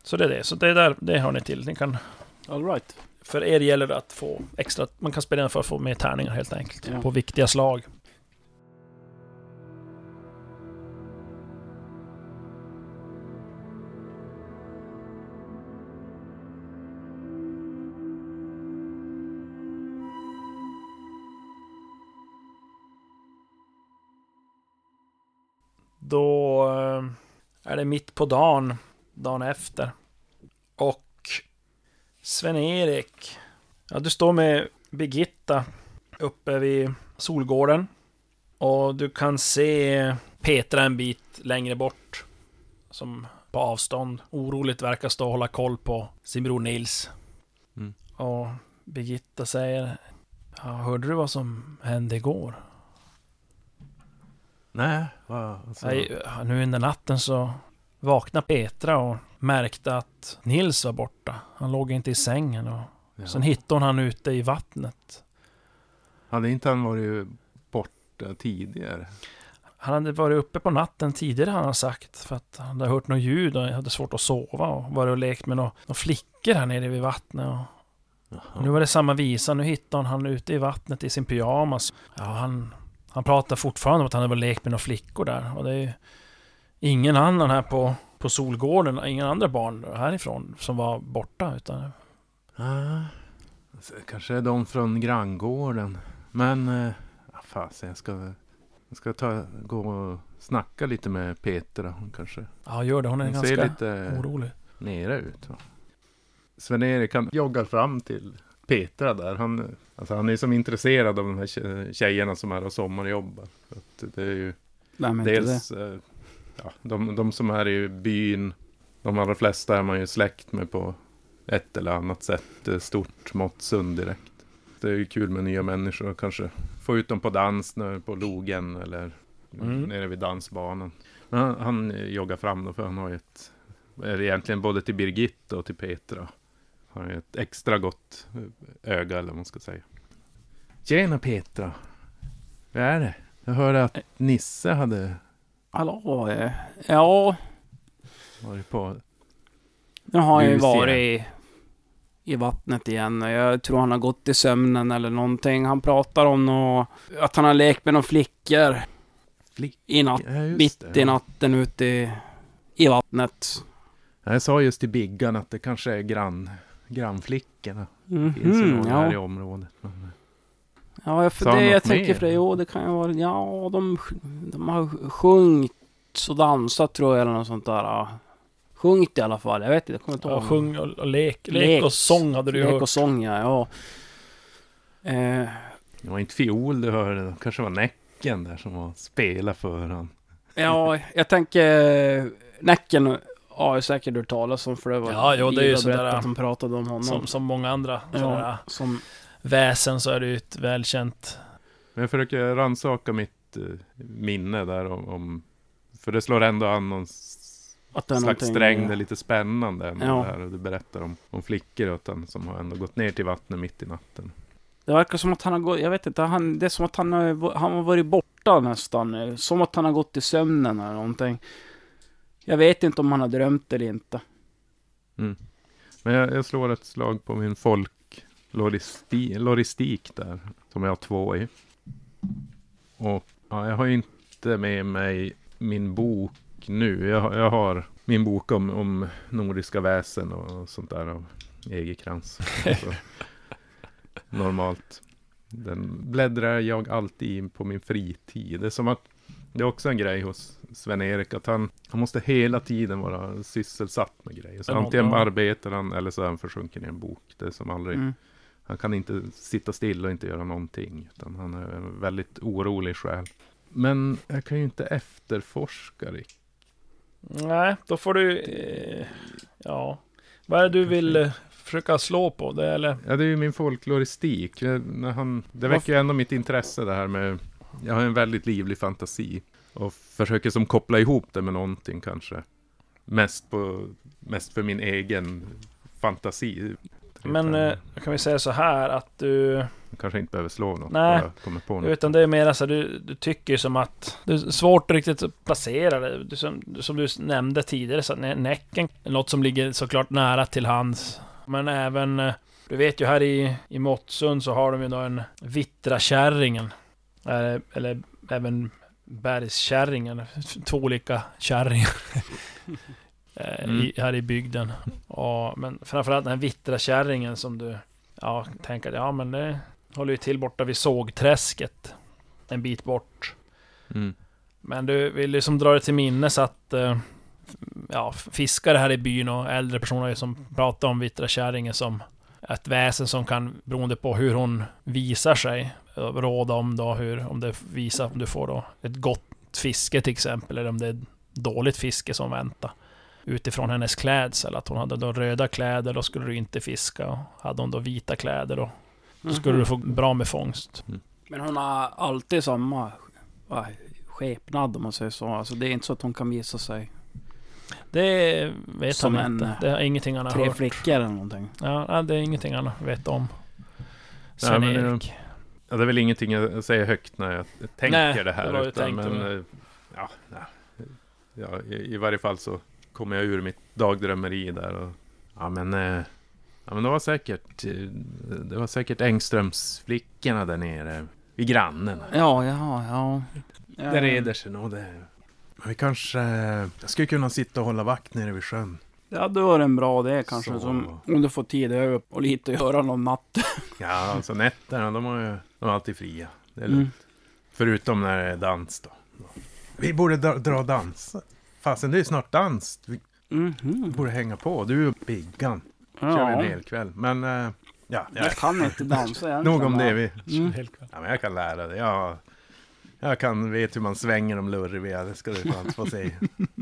Så det är det. Så det där, det har ni till. Ni kan, All right. för er gäller det att få extra, man kan spela den för att få mer tärningar helt enkelt. Ja. På viktiga slag. Då eh, är det mitt på dagen, dagen efter. Och Sven-Erik, ja du står med Birgitta uppe vid Solgården. Och du kan se Petra en bit längre bort. Som på avstånd oroligt verkar stå och hålla koll på sin bror Nils. Mm. Och Birgitta säger ja, Hörde du vad som hände igår? Nej, vad? Alltså, Nej, nu under natten så vaknade Petra och märkte att Nils var borta. Han låg inte i sängen och ja. sen hittade hon han ute i vattnet. Hade inte han varit borta tidigare? Han hade varit uppe på natten tidigare han har sagt för att han hade hört något ljud och hade svårt att sova och varit och lekt med några, några flickor här nere vid vattnet. Och Jaha. nu var det samma visa, nu hittade hon han ute i vattnet i sin pyjamas. Ja, han, han pratar fortfarande om att han hade och lekt med några flickor där och det är ju ingen annan här på, på Solgården, inga andra barn härifrån som var borta utan Ah, kanske är de från granngården. Men, ah, fasen, jag ska, jag ska ta, gå och snacka lite med Petra. Hon kanske ja, gör det. Hon är hon ganska ser lite orolig. nere ut. Va? Sven-Erik han joggar fram till Petra där, han, alltså han är som intresserad av de här tje- tjejerna som är och sommarjobbar. Så att det är ju är inte det? dels eh, ja, de, de som är i byn, de allra flesta är man ju släkt med på ett eller annat sätt. Är stort mått sund direkt. Det är ju kul med nya människor och kanske få ut dem på dans nu på logen eller Mm. nere vid dansbanan. Men han, han eh, joggar fram då för han har ju ett, är egentligen både till Birgitta och till Petra. Har ett extra gott eh, öga eller vad man ska säga. Tjena Petra! Hur är det? Jag hörde att Nisse hade Hallå? eh, Ja, varit på... nu har jag ju varit i, i vattnet igen. Jag tror han har gått i sömnen eller någonting. Han pratar om nå att han har lekt med några flickor Flick. i natt, Ja, mitt det. i natten ute i, i vattnet. Ja, Jag sa just till Biggan att det kanske är grann, grannflickorna. Mhm, Finns ju några här i ja. området. Men, ja, för Sa det jag tänker för det, jo det kan ju vara, ja de, de har sjungit och dansat tror jag eller något sånt där. ja. Sjungit i alla fall, jag vet inte, jag kommer inte Ja, ihåg. sjung och, och lek. lek. Lek. och sång hade du ju Lek hört. och sång ja, ja. Eh, det var inte fiol du hörde, det kanske var Näcken där som var spela för han. Ja, jag tänker Näcken har jag säkert hört talas om för det var Ja, jo, det är ju sådär, att de pratade om honom. Som, som många andra sådana ja, som, väsen så är det ju ett välkänt... Men jag försöker rannsaka mitt eh, minne där om, om... För det slår ändå an någon att det är slags sträng, det är lite spännande ändå Ja. det här. Och du berättar om, om flickor åt han som har ändå gått ner till vattnet mitt i natten. Det verkar som att han har gått, jag vet inte, han, det är som att han har, han har varit borta nästan. eh, Som att han har gått i sömnen eller någonting. Jag vet inte om han har drömt eller inte. Men jag, jag slår ett slag på min folkloristik där, som jag har två i. Och ja, jag har inte med mig min bok nu. Jag, har- jag har min bok om, om nordiska väsen och sånt där av Egerkrans. Så, normalt. Den bläddrar jag alltid in på min fritid. Det är som att det är också en grej hos Sven-Erik att han, han måste hela tiden vara sysselsatt med grejer. Så antingen arbetar han eller så är han försjunken i en bok. Det är som aldrig, Mm. han kan inte sitta still och inte göra någonting. Utan han är en väldigt orolig själ. Men jag kan ju inte efterforska Rick. Nej, då får du... Eh, ja. Vad är det du vill eh, försöka slå på? Det, eller? Ja, det är ju min folkloristik. När han, det väcker ju ändå mitt intresse det här med... Jag har en väldigt livlig fantasi. Och försöker som koppla ihop det med någonting kanske. Mest, på, mest för min egen fantasi. Men eh, kan vi säga så här att du... Jag kanske inte behöver slå något. Nej. kommer på något. Utan det är mer så här, du, du tycker som att det är svårt att riktigt placera det. Du, som, du- som du nämnde tidigare, så Näcken är något som ligger såklart nära till hands. Men även, eh, du vet ju här i, i Måttsund så har de ju då en Vitrakärringen. Eller, även Bergskärringen. Två olika kärringar. Eh, Mm. i, här i bygden. Och, men framförallt den här Vitrakärringen som du ja, tänker ja men det håller ju till borta vid sågträsket. En bit bort. Mm. Men du vill liksom dra det till minnes att eh, ja, fiskare här i byn och äldre personer som pratar om vittra kärringen som ett väsen som kan, beroende på hur hon visar sig, råda om då hur, om det visar om du får då ett gott fiske till exempel, eller om det är dåligt fiske som väntar. Utifrån hennes klädsel, att hon hade då röda kläder, då skulle du inte fiska. Och hade hon då vita kläder, då, då skulle Mhm. du få bra med fångst. Men hon har alltid samma skepnad om man säger så. Alltså det är inte så att hon kan visa sig Det vet Som han inte. Det är ingenting han har tre hört. flickor eller någonting. Ja, det är ingenting han vet om. Sven-Erik. Ja, det är väl ingenting jag säger högt när jag tänker Nej, det här. det utan, men, eh, ja, ja, ja, i, i varje fall så kommer jag ur mitt dagdrömmeri där. Och, ja, men, eh, ja, men det var säkert, eh, det var säkert Engströmsflickorna där nere vid grannen. Ja, ja, ja. ja. Det reder sig nog det. Men vi kanske jag skulle kunna sitta och hålla vakt nere vid sjön. Ja, då är det en bra det kanske. Så. Som, om du får tid över och lite att göra någon natt. Ja, alltså nätterna, de, har ju, de är alltid fria. Det är lugnt. Mm. Förutom när det är dans då. Vi borde dra, dra och dansa. Fasen, det är ju snart dans. Vi Mhm. borde hänga på. Du och Biggan. Kör vi en Ja. hel kväll. Men eh, Ja, Jag jag, kan inte dansa egentligen. nog om det. Vi, Mm. Ja, men jag kan lära dig. Jag, jag kan vet hur man svänger de lurviga. Det ska du fan få se.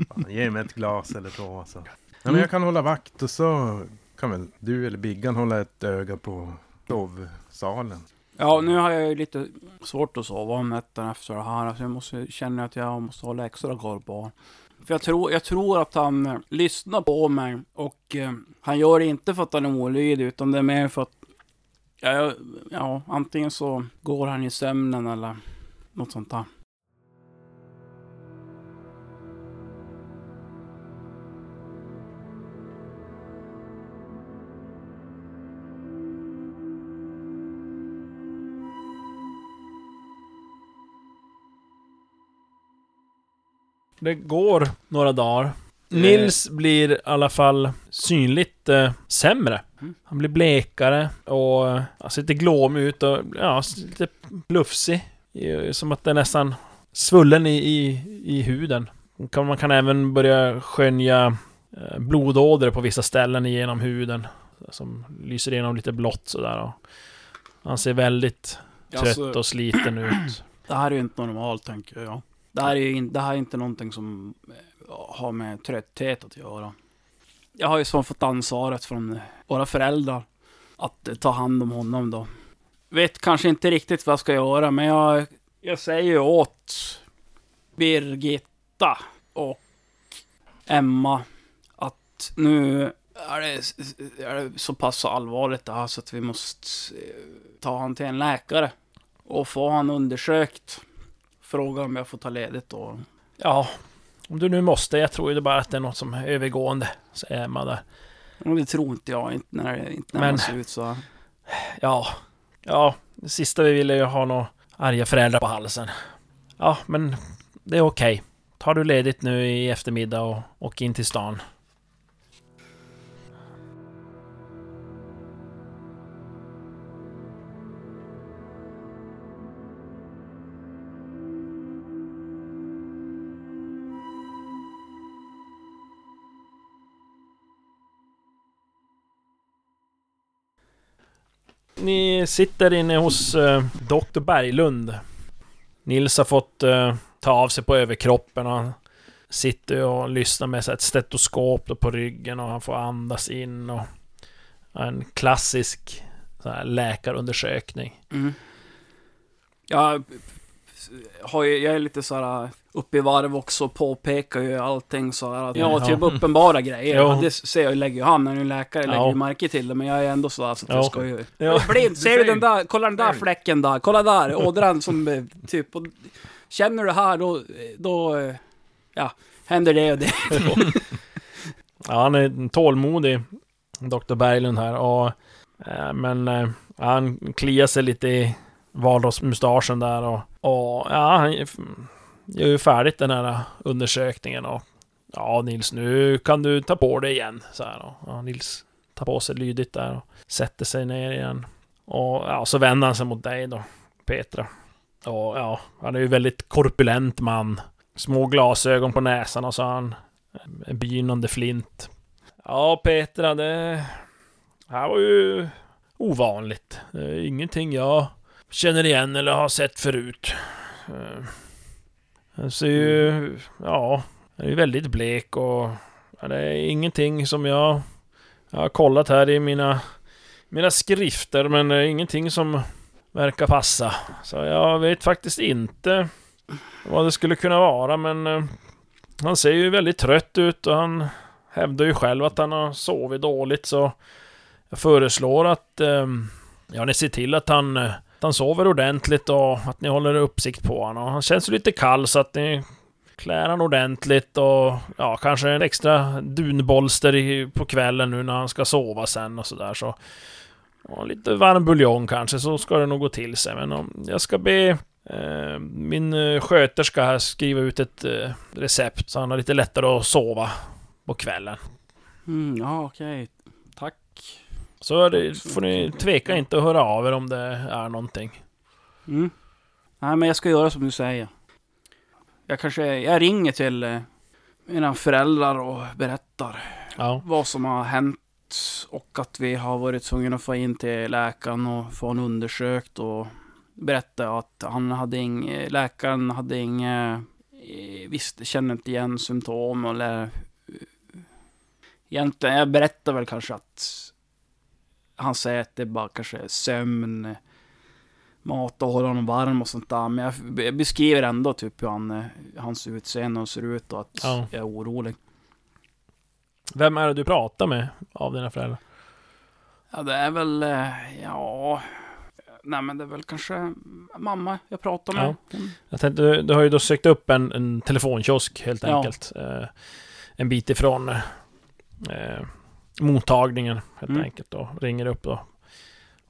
Fan, ge mig ett glas eller två. Så. Ja, men Mm. jag kan hålla vakt och så kan väl du eller Biggan hålla ett öga på sovsalen. Ja, nu har jag ju lite svårt att sova om nätterna efter det här. Alltså jag måste, känner att jag måste hålla extra koll på. För jag tror, jag tror att han eh, lyssnar på mig och eh, han gör det inte för att han är olydig utan det är mer för att ja, ja, antingen så går han i sömnen eller något sånt där. Det går några dagar. Nils blir i alla fall synligt eh, sämre. Mm. Han blir blekare och eh, han ser lite glåmig ut och ja, lite plufsig. Eh, Som att det är nästan svullen i, i, i huden. Man kan även börja skönja eh, blodådror på vissa ställen genom huden. Som lyser igenom lite blått sådär. Och han ser väldigt trött Alltså, och sliten ut. det här är ju inte normalt tänker jag. Det här är ju in, det här är inte någonting som eh, har med trötthet att göra. Jag har ju så fått ansvaret från våra föräldrar att ta hand om honom då. Vet kanske inte riktigt vad jag ska göra, men jag, jag säger åt Birgitta och Emma att nu är det, är det så pass allvarligt det här så att vi måste eh, ta han till en läkare och få han undersökt. Fråga om jag får ta ledigt då. Ja, om du nu måste. Jag tror ju bara att det är något som är övergående, säger Emma där. Det tror inte jag, inte när, inte när Men- man ser ut så. här. Ja, ja, det sista vi ville ju ha några arga föräldrar på halsen. Ja, men det är okej. Tar du ledigt nu i eftermiddag och åk in till stan. Ni sitter inne hos eh, Dr. Berglund. Nils har fått eh, ta av sig på överkroppen och han sitter och lyssnar med så här ett stetoskop då på ryggen och han får andas in och en klassisk så här, läkarundersökning. Mm. Jag, har ju, jag är lite så här uppe i varv också och påpekar ju allting så här. att- Ja, Ja. typ uppenbara grejer. Jo. Det ser jag, lägger ju han, är ju läkare, lägger Ja. ju märke till det. Men jag är ändå så här så att Ja. jag ska ju... Ja. Blind, ser du den där? Kolla den där fläcken där, kolla där, ådran som eh, typ... Och, känner du här då, då... eh, Ja, händer det och det. Ja, han är tålmodig, Dr. Berglund här. Och, eh, men eh, han kliar sig lite i valrotsmustaschen där och, och ja, han gör ju färdigt den här undersökningen och ja, Nils, nu kan du ta på dig igen. Så här, och, ja, Nils tar på sig lydigt där och sätter sig ner igen. Och ja, så vänder han sig mot dig då, Petra. Och ja, han är ju väldigt korpulent man. Små glasögon på näsan och så har han en begynnande flint. Ja, Petra, det här var ju ovanligt. Det är ingenting jag känner igen eller har sett förut. Eh, den ser ju, ja, den är ju väldigt blek och ja, det är ingenting som jag, jag har kollat här i mina, mina skrifter, men det är ingenting som verkar passa. Så jag vet faktiskt inte vad det skulle kunna vara, men eh, han ser ju väldigt trött ut och han hävdar ju själv att han har sovit dåligt så jag föreslår att eh, ja, ni ser till att han, eh, att han sover ordentligt och att ni håller uppsikt på honom. Och Han känns ju lite kall så att ni klär han ordentligt och ja, kanske en extra dunbolster i, på kvällen nu när han ska sova sen och sådär så. Och lite varm buljong kanske så ska det nog gå till sig. Men om jag ska be eh, min eh, sköterska här skriva ut ett eh, recept så han har lite lättare att sova på kvällen. Mm, ja, okej. Okay. Så det, får ni tveka inte att höra av er om det är någonting. Mm. Nej, men jag ska göra som du säger. Jag kanske, jag ringer till eh, mina föräldrar och berättar Ja. vad som har hänt och att vi har varit tvungna att få in till läkaren och få honom undersökt och berätta att han hade ing, läkaren hade inga, eh, visst, känner inte igen symptom eller eh, egentligen, jag berättar väl kanske att han säger att det är bara kanske sömn, mat och hålla honom varm och sånt där. Men jag, beskriver ändå typ hur han, eh, hans utseende och ser ut och att Ja. jag är orolig. Vem är det du pratar med av dina föräldrar? Ja, det är väl, eh, ja... Nej, men det är väl kanske mamma jag pratar med. Ja. Jag tänkte, du, du har ju då sökt upp en, en telefonkiosk helt Ja. enkelt. Eh, en bit ifrån eh, mottagningen helt Mm. enkelt. Och ringer upp då.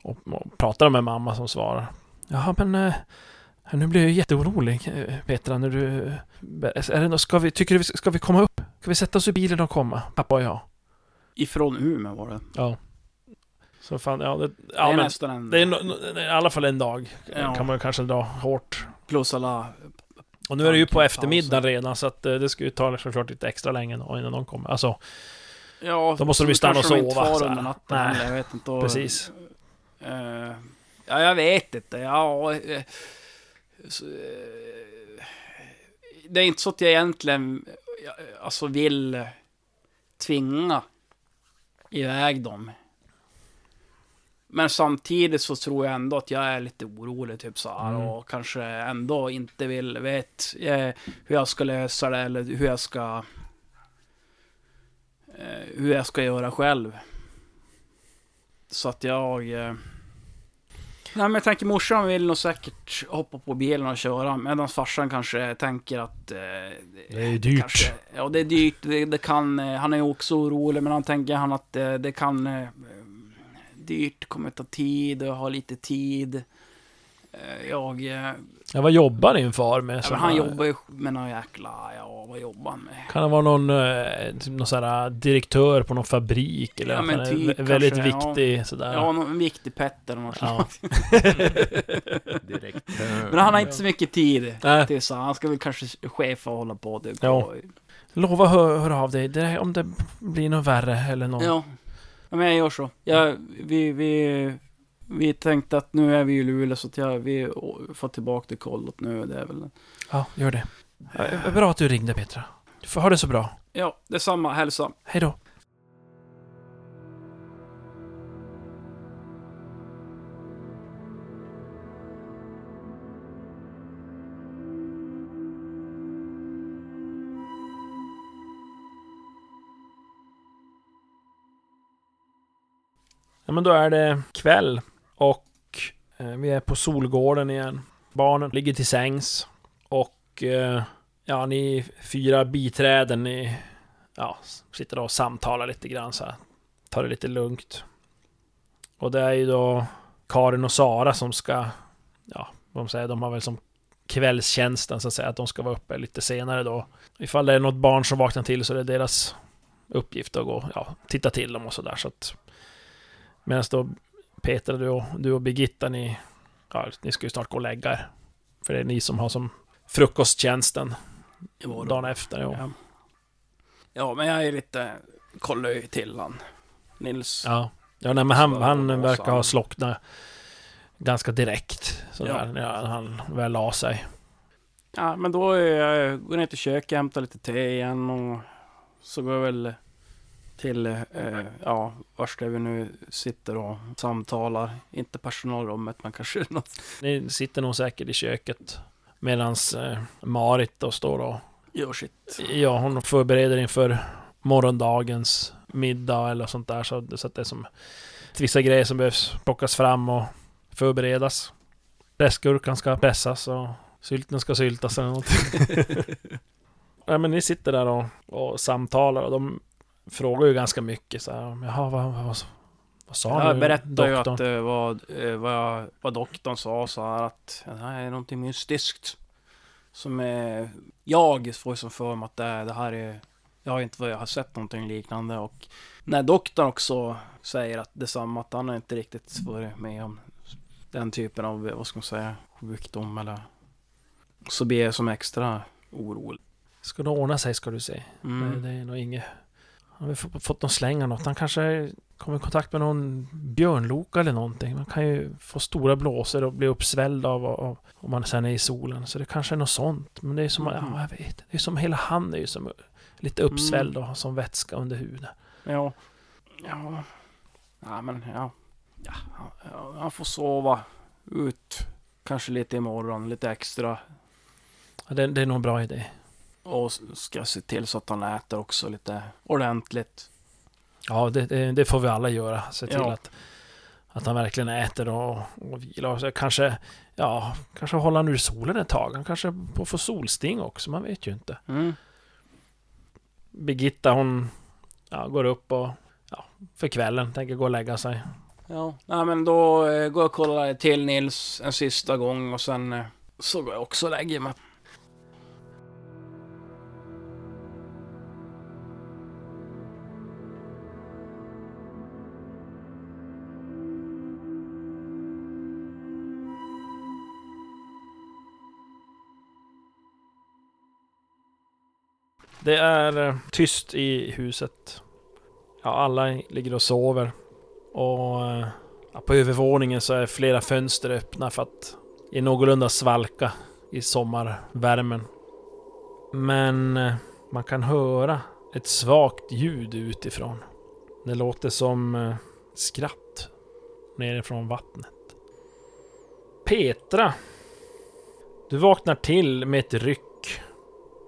Och, och pratar med mamma som svarar. Jaha men eh, nu blir jag jätteorolig eh, Petra när du... Är det, ska vi, tycker du ska, vi komma upp? Ska vi sätta oss i bilen och komma? Pappa och jag. Ifrån Umeå var det. Ja. Så fan, ja det... det Ja är men... nästan en... Det är no, no- i alla fall en dag. Ja. Kan man kanske dra hårt. Plus alla... Och nu är det ju på eftermiddagen redan så att eh, det ska ju ta såklart lite extra länge då, innan de kommer. Alltså, Ja, Då måste de ju stanna och sova, så under natten Nej. Jag vet inte. Och, precis. eh, ja, jag vet inte. Ja, eh, så, eh, det är inte så att jag egentligen ja, alltså vill tvinga iväg dem. Men samtidigt så tror jag ändå att jag är lite orolig typ så här Mm. och kanske ändå inte vill, vet eh, hur jag ska lösa det eller hur jag ska eh, hur jag ska göra själv. Så att jag... Eh, nej men jag tänker morsan vill nog säkert hoppa på bilen och köra medan farsan kanske tänker att... Eh, Det är dyrt. Kanske, ja det är dyrt, det, det kan... Eh, han är ju också orolig men han tänker han att eh, det kan... Eh, dyrt, kommer ta tid och ha lite tid. Eh, jag... Eh, Ja, vad jobbar din far med? ja, han jobbar ju med någon jäkla... Ja, vad jobbar han med? Kan det vara någon, eh, typ någon sån här direktör på någon fabrik? Eller Ja, men typ vä- väldigt kanske, ja. viktig sådär. Ja, någon viktig Petter eller något Ja. Direkt. Men han har inte så mycket tid Nej. till så han ska väl kanske chefa och hålla på typ. Ja. Lova hör, hör av dig det, om det blir något värre eller något. ja. ja. men jag gör så. Jag, vi, vi, vi tänkte att nu är vi i Luleå så att jag, vi får tillbaka till kollot nu. Det är väl... Ja, gör det. Ja, eh, bra att du ringde Petra. Du får ha det så bra. Ja, detsamma. Hälsa. Hej då. Ja men då är det kväll och eh, vi är på Solgården igen. Barnen ligger till sängs och eh, ja, ni fyra biträden, ni ja, sitter och samtalar lite grann så här. Tar det lite lugnt. Och det är ju då Karin och Sara som ska, ja, vad de säger, de har väl som kvällstjänsten så att säga, att de ska vara uppe lite senare då. Ifall det är något barn som vaknar till så är det deras uppgift att gå, ja, titta till dem och sådär så att Medan då Peter, du och, du och Birgitta, ni, ja, ni ska ju snart gå och lägga er. För det är ni som har som frukosttjänsten dagen efter. Jo. Ja. ja, men jag är lite... Kollar ju till han. Nils. Ja, ja nej, men han, han verkar ha slocknat ganska direkt. Sådär, Ja. ja. han väl la sig. Ja, men då är jag, går jag ner till köket, hämtar lite te igen och så går jag väl till, eh, ja, vars där vi nu sitter och samtalar. Inte personalrummet, men kanske något. Ni sitter nog säkert i köket. Medan eh, Marit då står och Gör sitt. Ja, hon förbereder inför morgondagens middag eller sånt där. Så, så att det är som vissa grejer som behövs plockas fram och förberedas. Pressgurkan ska pressas och sylten ska syltas eller något. ja, men ni sitter där och, och samtalar och de frågar ju ganska mycket så här. Jaha, vad, vad, vad sa Jag nu berättade ju att det var eh, vad, vad doktorn sa så här att det här är någonting mystiskt. Som är, jag får som för mig att det, det här är, jag har inte jag har sett någonting liknande och när doktorn också säger att detsamma, att han har inte riktigt varit med om den typen av, vad ska man säga, sjukdom eller så blir jag som extra orolig. Ska det ordna sig ska du se. Mm. Det, det är nog inget... Han har fått någon släng av något. Han kanske kommer i kontakt med någon björnloka eller någonting. Man kan ju få stora blåsor och bli uppsvälld av, av om man sen är i solen. Så det kanske är något sånt. Men det är som, Mhm. ja jag vet. Det är som hela han är ju som lite uppsvälld och har som vätska under huden. Ja. Ja. Ja men ja. Ja, ja, han får sova ut. Kanske lite imorgon, lite extra. Ja, det, det är nog en bra idé. Och ska se till så att han äter också lite ordentligt. Ja, det, det, får vi alla göra. Se till Ja. att, att han verkligen äter och, och vilar. Så kanske, ja, kanske hålla han ur solen ett tag. Han kanske får få solsting också, man vet ju inte. Mm. Birgitta hon ja, går upp och ja, för kvällen tänker gå och lägga sig. Ja, nej men då eh, går jag och kollar till Nils en sista gång och sen eh, så går jag också och lägger mig. Det är eh, tyst i huset. Ja, alla ligger och sover. Och eh, ja, på övervåningen så är flera fönster öppna för att ge någorlunda svalka i sommarvärmen. Men eh, man kan höra ett svagt ljud utifrån. Det låter som skratt nerifrån vattnet. Petra! Du vaknar till med ett ryck.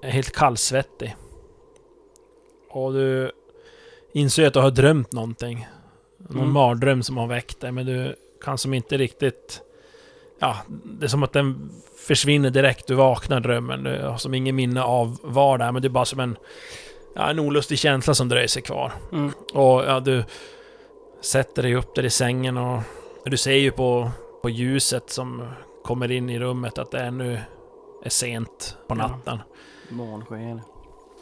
Är helt kallsvettig. Och du inser att du har drömt någonting. Någon Mm. mardröm som har väckt dig, men du kan som inte riktigt... Ja, det är som att den försvinner direkt. Du vaknar drömmen. Du har som ingen minne av var det är, men det är bara som en... Ja, en olustig känsla som dröjer sig kvar. Mm. Och ja, du sätter dig upp där i sängen och du ser ju på, på ljuset som kommer in i rummet att det ännu är sent på Ja. natten. Månsken.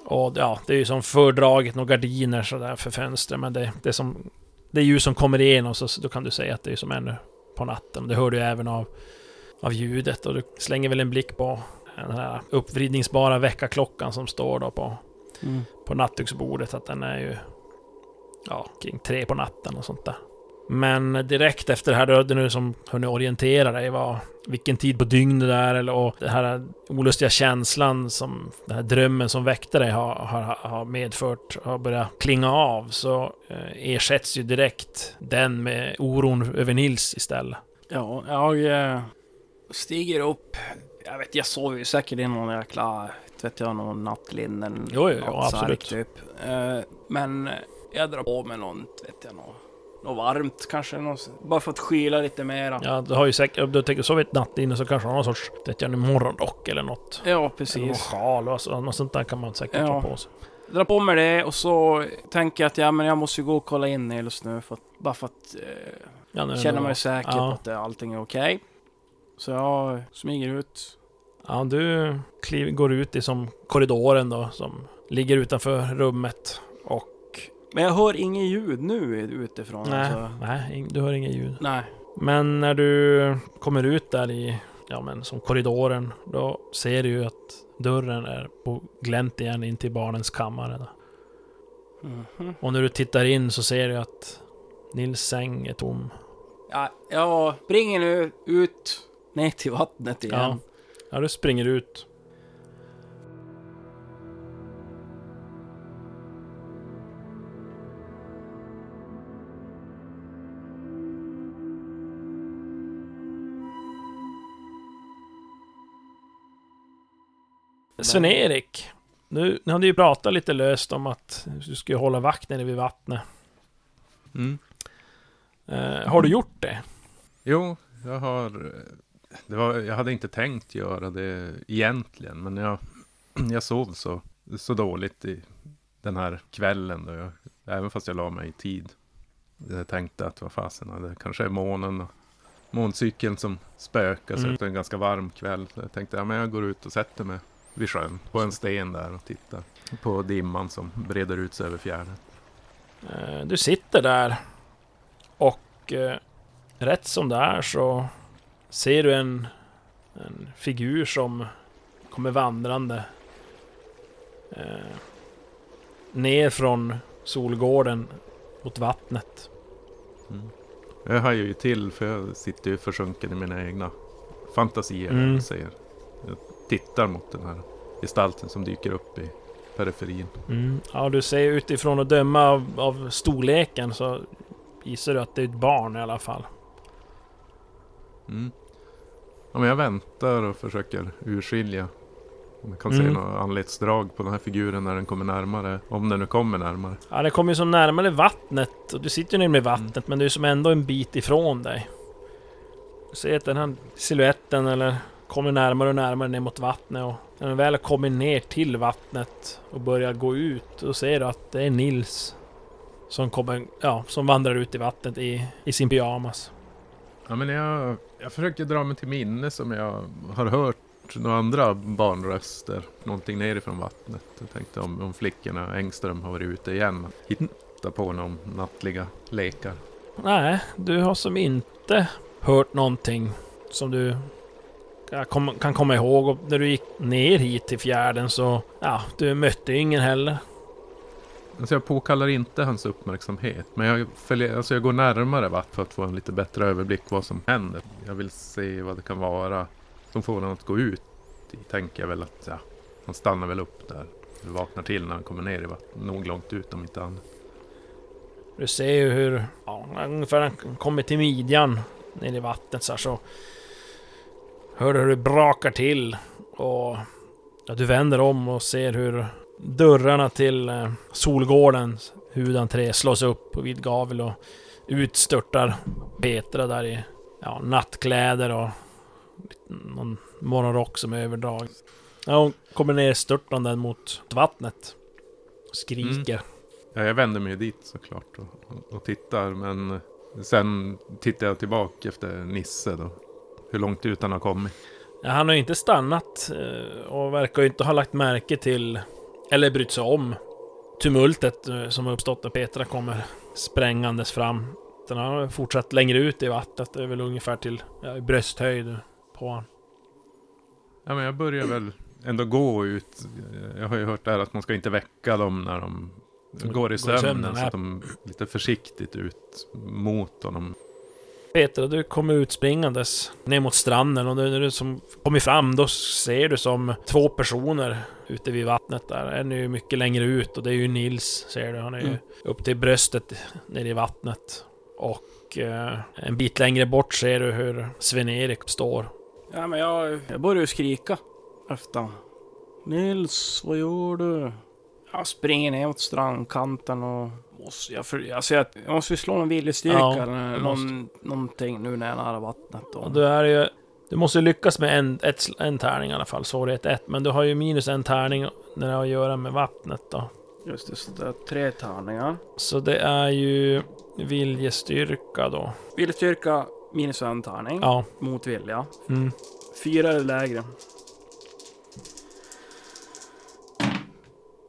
Och ja, det är ju som fördraget några gardiner sådär för fönstren, men det, det är som... Det är ljus som kommer igenom, så, så då kan du säga att det är som ännu på natten. Det hör du även av, av ljudet och du slänger väl en blick på den här uppvridningsbara väckarklockan som står då på, Mm. på nattduksbordet att den är ju ja, kring tre på natten och sånt där. Men direkt efter det här, då hade du som hunnit orientera dig vad, vilken tid på dygnet det är eller och den här olustiga känslan som, den här drömmen som väckte dig har, har, har medfört, har börjat klinga av så eh, ersätts ju direkt den med oron över Nils istället. Ja, jag eh, stiger upp. Jag vet, jag sover ju säkert i någon jäkla, vet jag, någon nattlinnen. Jo, jo, jo, absolut. Typ. Eh, men jag drar på mig något, vet jag, något, något varmt kanske. Något, bara för att skyla lite mera. Ja, du har ju säkert, om du tänker sovit natt inne så kanske du har någon sorts, vet jag, morgonrock eller något. Ja, Eller någon precis. sjal och så, något sånt där kan man säkert Ja. dra på sig. Drar på mig det och så tänker jag att ja, men jag måste ju gå och kolla in Nils nu. För att, bara för att eh, Ja, nu- känna nu- mig säker ja. på att det- allting är okej. Så jag smyger ut. Ja, du kliv, går ut i som korridoren då, som ligger utanför rummet. Men jag hör inget ljud nu utifrån. Nej, Alltså. nej, du hör inget ljud. Nej. Men när du kommer ut där i, ja men som korridoren, då ser du ju att dörren är på glänt igen in till barnens kammare. Då. Mhm. Och när du tittar in så ser du att Nils säng är tom. Ja, jag springer nu ut ner till vattnet igen. Ja. Ja, du springer ut. Sven-Erik, nu, ni hade ju pratat lite löst om att du skulle hålla vakt nere vid vattnet. Mm. Eh, har du gjort det? Jo, jag har... Det var, jag hade inte tänkt göra det egentligen, men jag, jag sov så, så dåligt i den här kvällen. Då jag, även fast jag la mig i tid. Jag tänkte att vad fasen, det kanske är månen och måncykeln som spökar. Så Mm. det är en ganska varm kväll. Så jag tänkte, ja men jag går ut och sätter mig vid sjön. På en sten där och tittar på dimman som breder ut sig över fjärden. Eh, Du sitter där och eh, rätt som det är så ser du en, en figur som kommer vandrande eh, ner från Solgården mot vattnet. Mm. Jag hajar ju till för jag sitter ju försjunken i mina egna fantasier. Mm. Jag, säger. Tittar mot den här gestalten som dyker upp i periferin. Mm. Ja, du ser utifrån att döma av, av storleken så gissar du att det är ett barn i alla fall. Mm. Ja, men jag väntar och försöker urskilja om jag kan Mm. se några anletsdrag på den här figuren när den kommer närmare. Om den nu kommer närmare. Ja, det kommer ju som närmare vattnet. Och du sitter ju nere med vattnet, men du är som ändå en bit ifrån dig. Du ser att den här siluetten eller kommer närmare och närmare ner mot vattnet. Och när den väl har kommit ner till vattnet och börjar gå ut, då ser du att det är Nils. Som kommer, ja, som vandrar ut i vattnet i, i sin pyjamas. Ja, men jag, jag försöker dra mig till minne som jag har hört några andra barnröster. Någonting nerifrån vattnet. Jag tänkte om, om flickorna Engström har varit ute igen. Hitta på någon nattliga lekar. Nej, du har som inte hört någonting som du kan kom- kan komma ihåg. När du gick ner hit till fjärden så, ja, du mötte ingen heller. Alltså jag påkallar inte hans uppmärksamhet. Men jag, följer, alltså jag går närmare vatt för att få en lite bättre överblick vad som händer. Jag vill se vad det kan vara som får honom att gå ut. Tänker jag väl att ja, han stannar väl upp där. Eller vaknar till när han kommer ner i vattnet. Nog långt ut om inte annat. Du ser ju hur, ja, ungefär han kommer till midjan ner i vattnet så här så hör du hur det brakar till och ja, du vänder om och ser hur dörrarna till eh, Solgårdens huvudentré slås upp på vid gavel och ut störtar Petra där i ja, nattkläder och någon morgonrock som är överdragen. Ja, hon kommer ner störtande mot vattnet. Skriker. Mm. Ja, jag vänder mig ju dit såklart och, och, och tittar. Men sen tittar jag tillbaka efter Nisse då. Hur långt ut han har kommit. Ja, han har ju inte stannat eh, och verkar ju inte ha lagt märke till, eller brytt sig om, tumultet eh, som har uppstått när Petra kommer sprängandes fram. Den har fortsatt längre ut i vattnet, det är väl ungefär till ja, brösthöjd på honom. Ja, men jag börjar väl ändå gå ut. Jag har ju hört där att man ska inte väcka dem när de går i Går i sömnen. sömnen, så att de lite försiktigt ut mot honom. Petra, du kommer ut springandes ner mot stranden och när du som kommer fram då ser du som två personer ute vid vattnet där. En är ju mycket längre ut och det är ju Nils, ser du. Han är ju Mm. upp till bröstet nere i vattnet. Och eh, en bit längre bort ser du hur Sven-Erik står. Ja, men jag, jag börjar ju skrika efter. Nils, vad gör du? Jag springer ner mot strandkanten och... Måste, jag, för, alltså jag, jag måste ju slå någon viljestyrka Ja, eller någon, någonting nu när jag är nära vattnet. Och, du är ju... Du måste lyckas med en, ett, en tärning i alla fall, svårighet 1. Men du har ju minus en tärning när det har att göra med vattnet då. Just det, så det är tre tärningar. Så det är ju viljestyrka då. Viljestyrka minus en tärning. Ja. Mot vilja. Mm. Fyra eller lägre.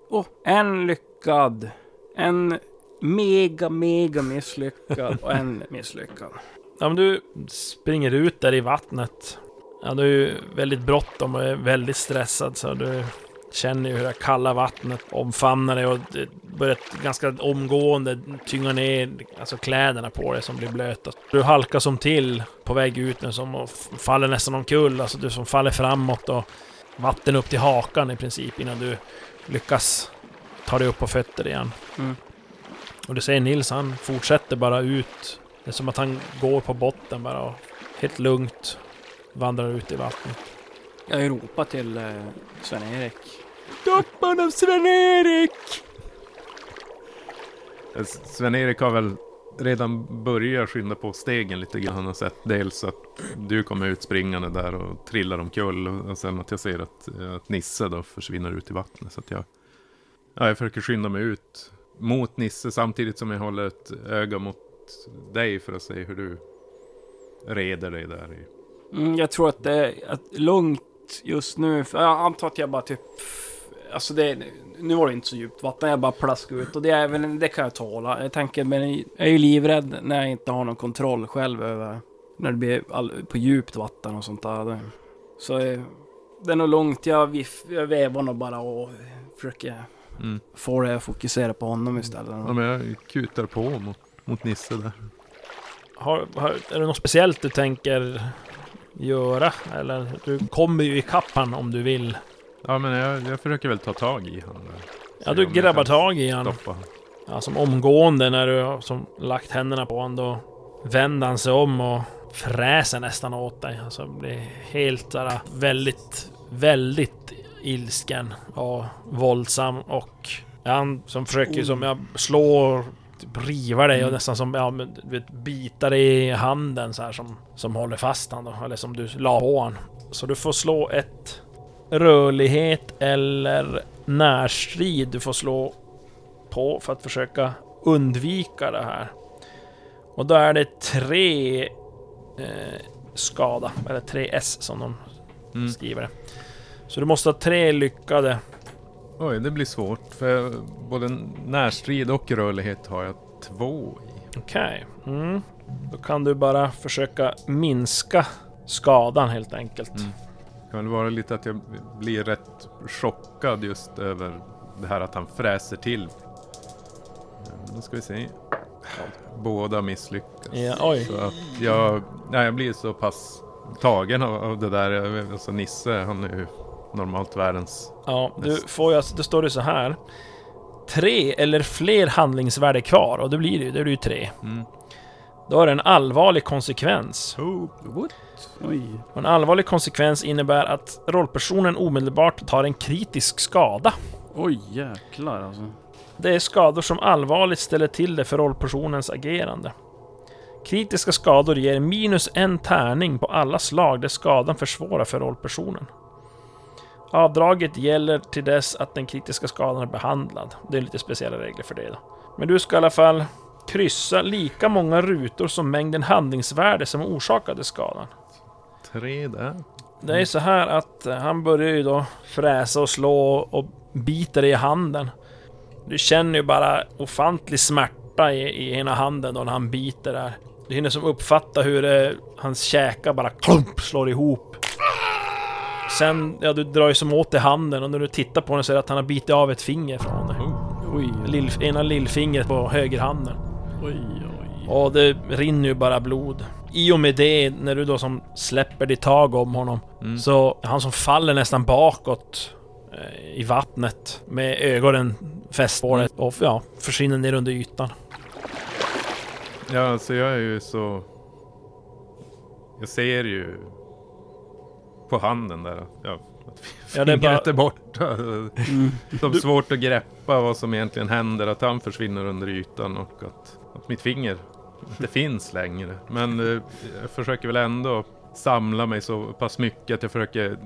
Åh, en lyckad. En mega, mega misslyckad och en misslyckad. Ja, men du springer ut där i vattnet. Ja, du är ju väldigt bråttom och är väldigt stressad så du känner ju hur det kalla vattnet omfamnar dig och det börjar ganska omgående tynga ner alltså kläderna på dig som blir blöta. Du halkar som till på väg ut men som och faller nästan omkull. Alltså du som faller framåt och vatten upp till hakan i princip innan du lyckas ta dig upp på fötter igen. Mm. Och du ser Nils, han fortsätter bara ut. Det är som att han går på botten bara och helt lugnt vandrar ut i vattnet. Jag ropar till eh, Sven-Erik. Stopp honom Sven-Erik! Eh, Sven-Erik har väl redan börjat skynda på stegen lite grann. Han har sett dels att du kommer ut springande där och trillar omkull. Och och sen att jag ser att, eh, att Nisse då försvinner ut i vattnet. Så att jag, ja, jag försöker skynda mig ut mot Nisse samtidigt som jag håller ett öga mot dig för att se hur du reder dig där i Mm, jag tror att det är att lugnt just nu. För jag antar att jag bara typ... Alltså det... Nu var det inte så djupt vatten, jag bara plaskade ut. Och det, är väl, det kan jag tåla. Jag tänker, men jag är ju livrädd när jag inte har någon kontroll själv över... När det blir all, på djupt vatten och sånt där. Så eh, det är nog lugnt. Jag, jag vevar nog bara och försöker Mm. Får det att fokusera på honom istället. Ja, men jag kutar på mot, mot Nisse där. Har, har, är det något speciellt du tänker göra? Eller du kommer ju ikapp han om du vill. Ja, men jag, jag försöker väl ta tag i honom. Ja, du grabbar tag i han. Ja, som omgående när du har som lagt händerna på honom då vänder han sig om och fräser nästan åt dig. Alltså blir helt såhär väldigt, väldigt ilsken och våldsam och han som försöker som jag slår typ riva dig och Mm. nästan som ja, men, du vet, bita dig i handen så här som, som håller fast han då, eller som du la på han. Så du får slå ett rörlighet eller närstrid du får slå på för att försöka undvika det här. Och då är det tre eh, skada, eller tre S som de Mm. skriver det. Så du måste ha tre lyckade. Oj, det blir svårt. För både närstrid och rörlighet har jag två i. Okej. Mm. Då kan du bara försöka minska skadan helt enkelt. Mm. Det kan väl vara lite att jag blir rätt chockad just över det här att han fräser till. Eh, Då ska vi se. Båda misslyckas. Ja, oj. Så att jag, nej, jag blir så pass tagen av, av det där. Alltså Nisse, han är ju normalt världens... Ja, du får ju, alltså- då står det så här. Tre eller fler handlingsvärde kvar och det blir det ju, det blir ju tre. Mm. Då är det en allvarlig konsekvens. What? Oj. Och en allvarlig konsekvens innebär att rollpersonen omedelbart tar en kritisk skada. Oj jäklar alltså. Det är skador som allvarligt ställer till det för rollpersonens agerande. Kritiska skador ger minus en tärning på alla slag där skadan försvårar för rollpersonen. Avdraget gäller till dess att den kritiska skadan är behandlad. Det är lite speciella regler för det då. Men du ska i alla fall kryssa lika många rutor som mängden handlingsvärde som orsakade skadan. Tre där. Det är så här att eh, han börjar ju då fräsa och slå och biter i handen. Du känner ju bara ofantlig smärta i, i ena handen då när han biter där. Du hinner som uppfatta hur eh, hans käkar bara klump slår ihop. Sen, ja du drar ju som åt i handen och när du tittar på den så är det att han har bitit av ett finger från dig. Oj. Lill, ena lillfingret på högerhanden. Oj oj. Och det rinner ju bara blod. I och med det, när du då som släpper ditt tag om honom, Mm. så han som faller nästan bakåt eh, i vattnet med ögonen fäst på det och ja, försvinner ner under ytan. Ja, alltså jag är ju så... Jag ser ju på handen där ja, Ja, det är bara- är borta. Mm. De är svårt att greppa vad som egentligen händer, att han försvinner under ytan och att, att mitt finger inte finns längre. Men eh, jag försöker väl ändå samla mig så pass mycket att jag försöker eh,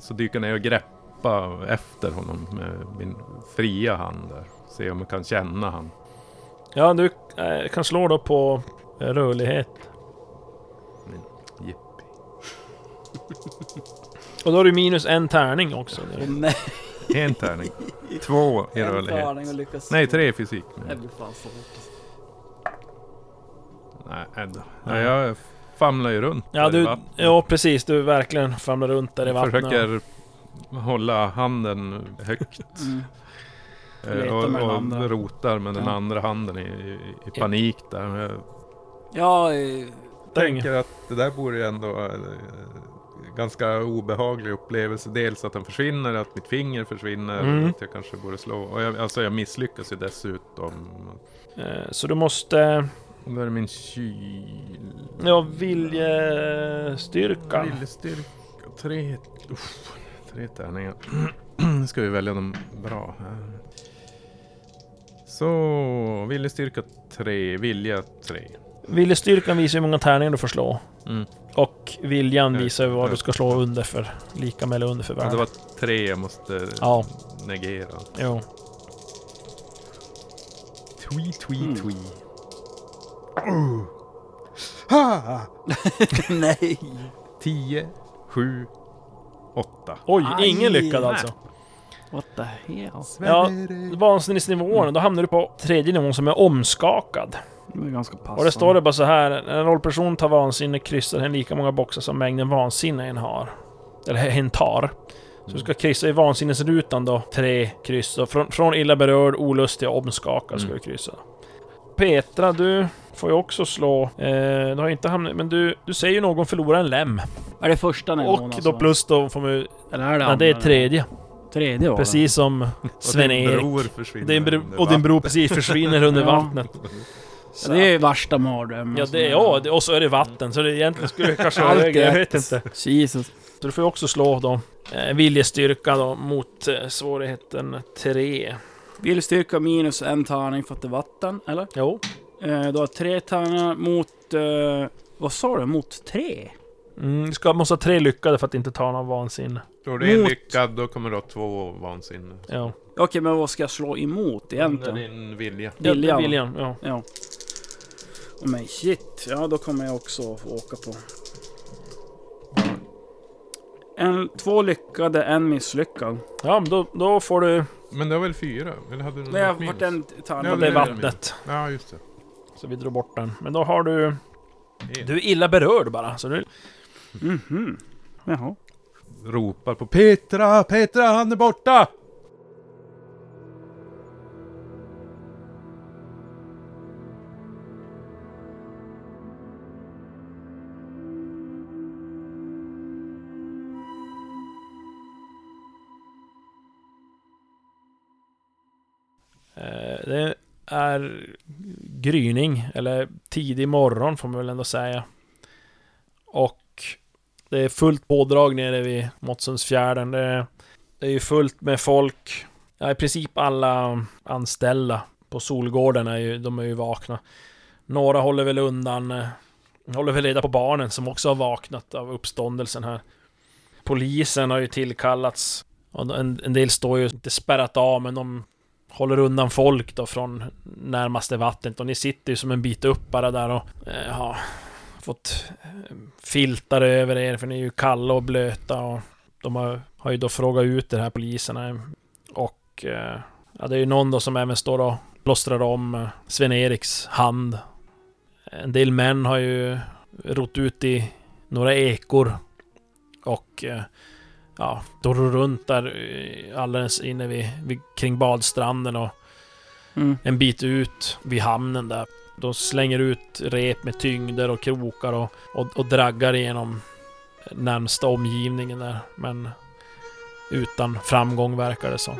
så dyka ner och greppa efter honom med min fria hand där. Se om jag kan känna han. Ja, du eh, kan slå då på rörlighet. Och då har du minus en tärning också. Åh, nej. En tärning. Två i En rörlighet. tärning och lyckas Nej, tre i fysik. Det blir fan så hårt. Nej, då. Ja, jag famlar ju runt Ja, där i du, vattnet. ja precis. Du verkligen famlar runt där i vattnet. Försöker hålla handen högt. Mm. eh, och, med den och andra. rotar med den Ja. andra handen i, i, i panik där. Men Jag Ja, eh, tänker att det där borde ju ändå eh, ganska obehaglig upplevelse. Dels att han försvinner, att mitt finger försvinner, Mm. att jag kanske borde slå. Och jag, alltså jag misslyckas ju dessutom. Eh, Så du måste... Då är det min kyl... Ja, viljestyrka. Viljestyrka. Tre... Uff, tre tärningar. Nu ska vi välja dem bra här. Så, viljestyrka tre, vilja tre. Viljestyrkan visar hur många tärningar du får slå. Mm. Och viljan Ja, visar vad du ska slå under för. Lika med eller under för Ja, det värde. var tre jag måste Ja. negera. Jo. Twi, twi, Mm. twi. nej. Tio, sju, åtta. Oj, Aj, ingen lyckad alltså. What the hell? Ja, vansinnesnivån, då hamnar du på tredje nivån som är omskakad. Det är ganska passande. Och det står det bara så här. När en rollperson tar vansinne kryssar hen lika många boxar som mängden vansinne en har. Eller hen tar. Så du ska kryssa i vansinnesrutan då, tre kryss. Och från, från illa berörd, olustig och omskakad ska Mm. du kryssa. Petra, du får ju också slå. Eh, du har inte hamnat... Men du, du ser ju någon förlora en lem. Är det första nivån Och alltså? då plus då får man ju... Eller är det Ja, det är andra? tredje. Tredje var. Precis som Och Sven-Erik. din bror försvinner Din bro, under och din bror precis försvinner under Ja. vattnet. Ja, Så- det är ju värsta mardrömmen. Ja, som det är, ja, det, och så är det vatten. Så det egentligen skulle det kanske vara Allt högre, jag vet inte. Jesus. Så du får ju också slå då eh, viljestyrka då mot eh, svårigheten 3. Viljestyrka minus en tärning för att det är vatten, eller? Jo. Eh, du har tre tärningar mot... Eh, vad sa du? Mot tre? Mm, du ska, måste ha tre lyckade för att inte ta någon vansinne. Slår du en Mot- lyckad, då kommer du ha två vansinne. Ja. Okej, men vad ska jag slå emot är egentligen? din vilja. Ja, Viljan. viljan. Ja. Ja. Och men shit, ja då kommer jag också få åka på. En, två lyckade, en misslyckad. ja, men då, då får du... Men det var väl fyra? Eller hade du Nej, jag något minus? en tärning. Ja, det är vattnet. Ja, just det. Så vi drar bort den. Men då har du... Du är illa berörd bara. Så du, Mhm. Jaha. Ropar på Petra, Petra, han är borta! Eh, det är gryning, eller tidig morgon får man väl ändå säga. Och det är fullt pådrag nere vid Måttsundsfjärden. Det, är- det är ju fullt med folk. Ja, i princip alla anställda på Solgården är ju, de är ju vakna. Några håller väl undan, eh, håller väl reda på barnen som också har vaknat av uppståndelsen här. Polisen har ju tillkallats. En, en del står ju inte spärrat av, men de håller undan folk då från närmaste vattnet. Och ni sitter ju som en bit upp bara där och eh, har fått eh, filtar över er för ni är ju kalla och blöta. Och de har, har ju då frågat ut de här poliserna. Och eh, ja, det är ju någon då som även står och plåstrar om eh, Sven-Eriks hand. En del män har ju rott ut i några ekor. Och eh, ja, då runt där eh, alldeles inne vid, vid, kring badstranden och Mm. en bit ut vid hamnen där. De slänger ut rep med tyngder och krokar och, och, och draggar igenom närmsta omgivningen där. Men utan framgång verkar det som.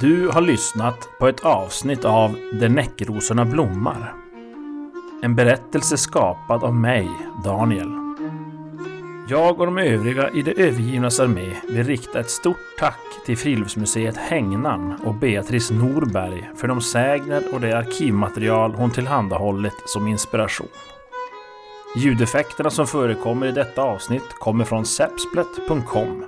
Du har lyssnat på ett avsnitt av Där näckrosorna blommar. En berättelse skapad av mig, Daniel. Jag och de övriga i det övergivnas armé vill rikta ett stort tack till Friluftsmuseet Hängnan och Beatrice Norberg för de sägner och det arkivmaterial hon tillhandahållit som inspiration. Ljudeffekterna som förekommer i detta avsnitt kommer från sepsplet.com.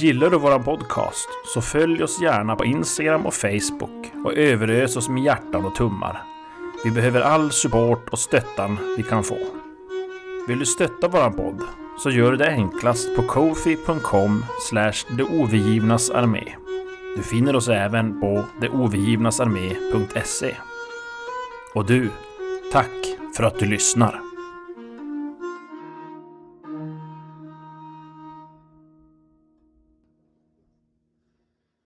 Gillar du våran podcast så följ oss gärna på Instagram och Facebook och överös oss med hjärtan och tummar. Vi behöver all support och stöttan vi kan få. Vill du stötta våran podd så gör du det enklast på kofi.com slash armé. Du finner oss även på deovergivnasarmé.se. Och du, tack för att du lyssnar.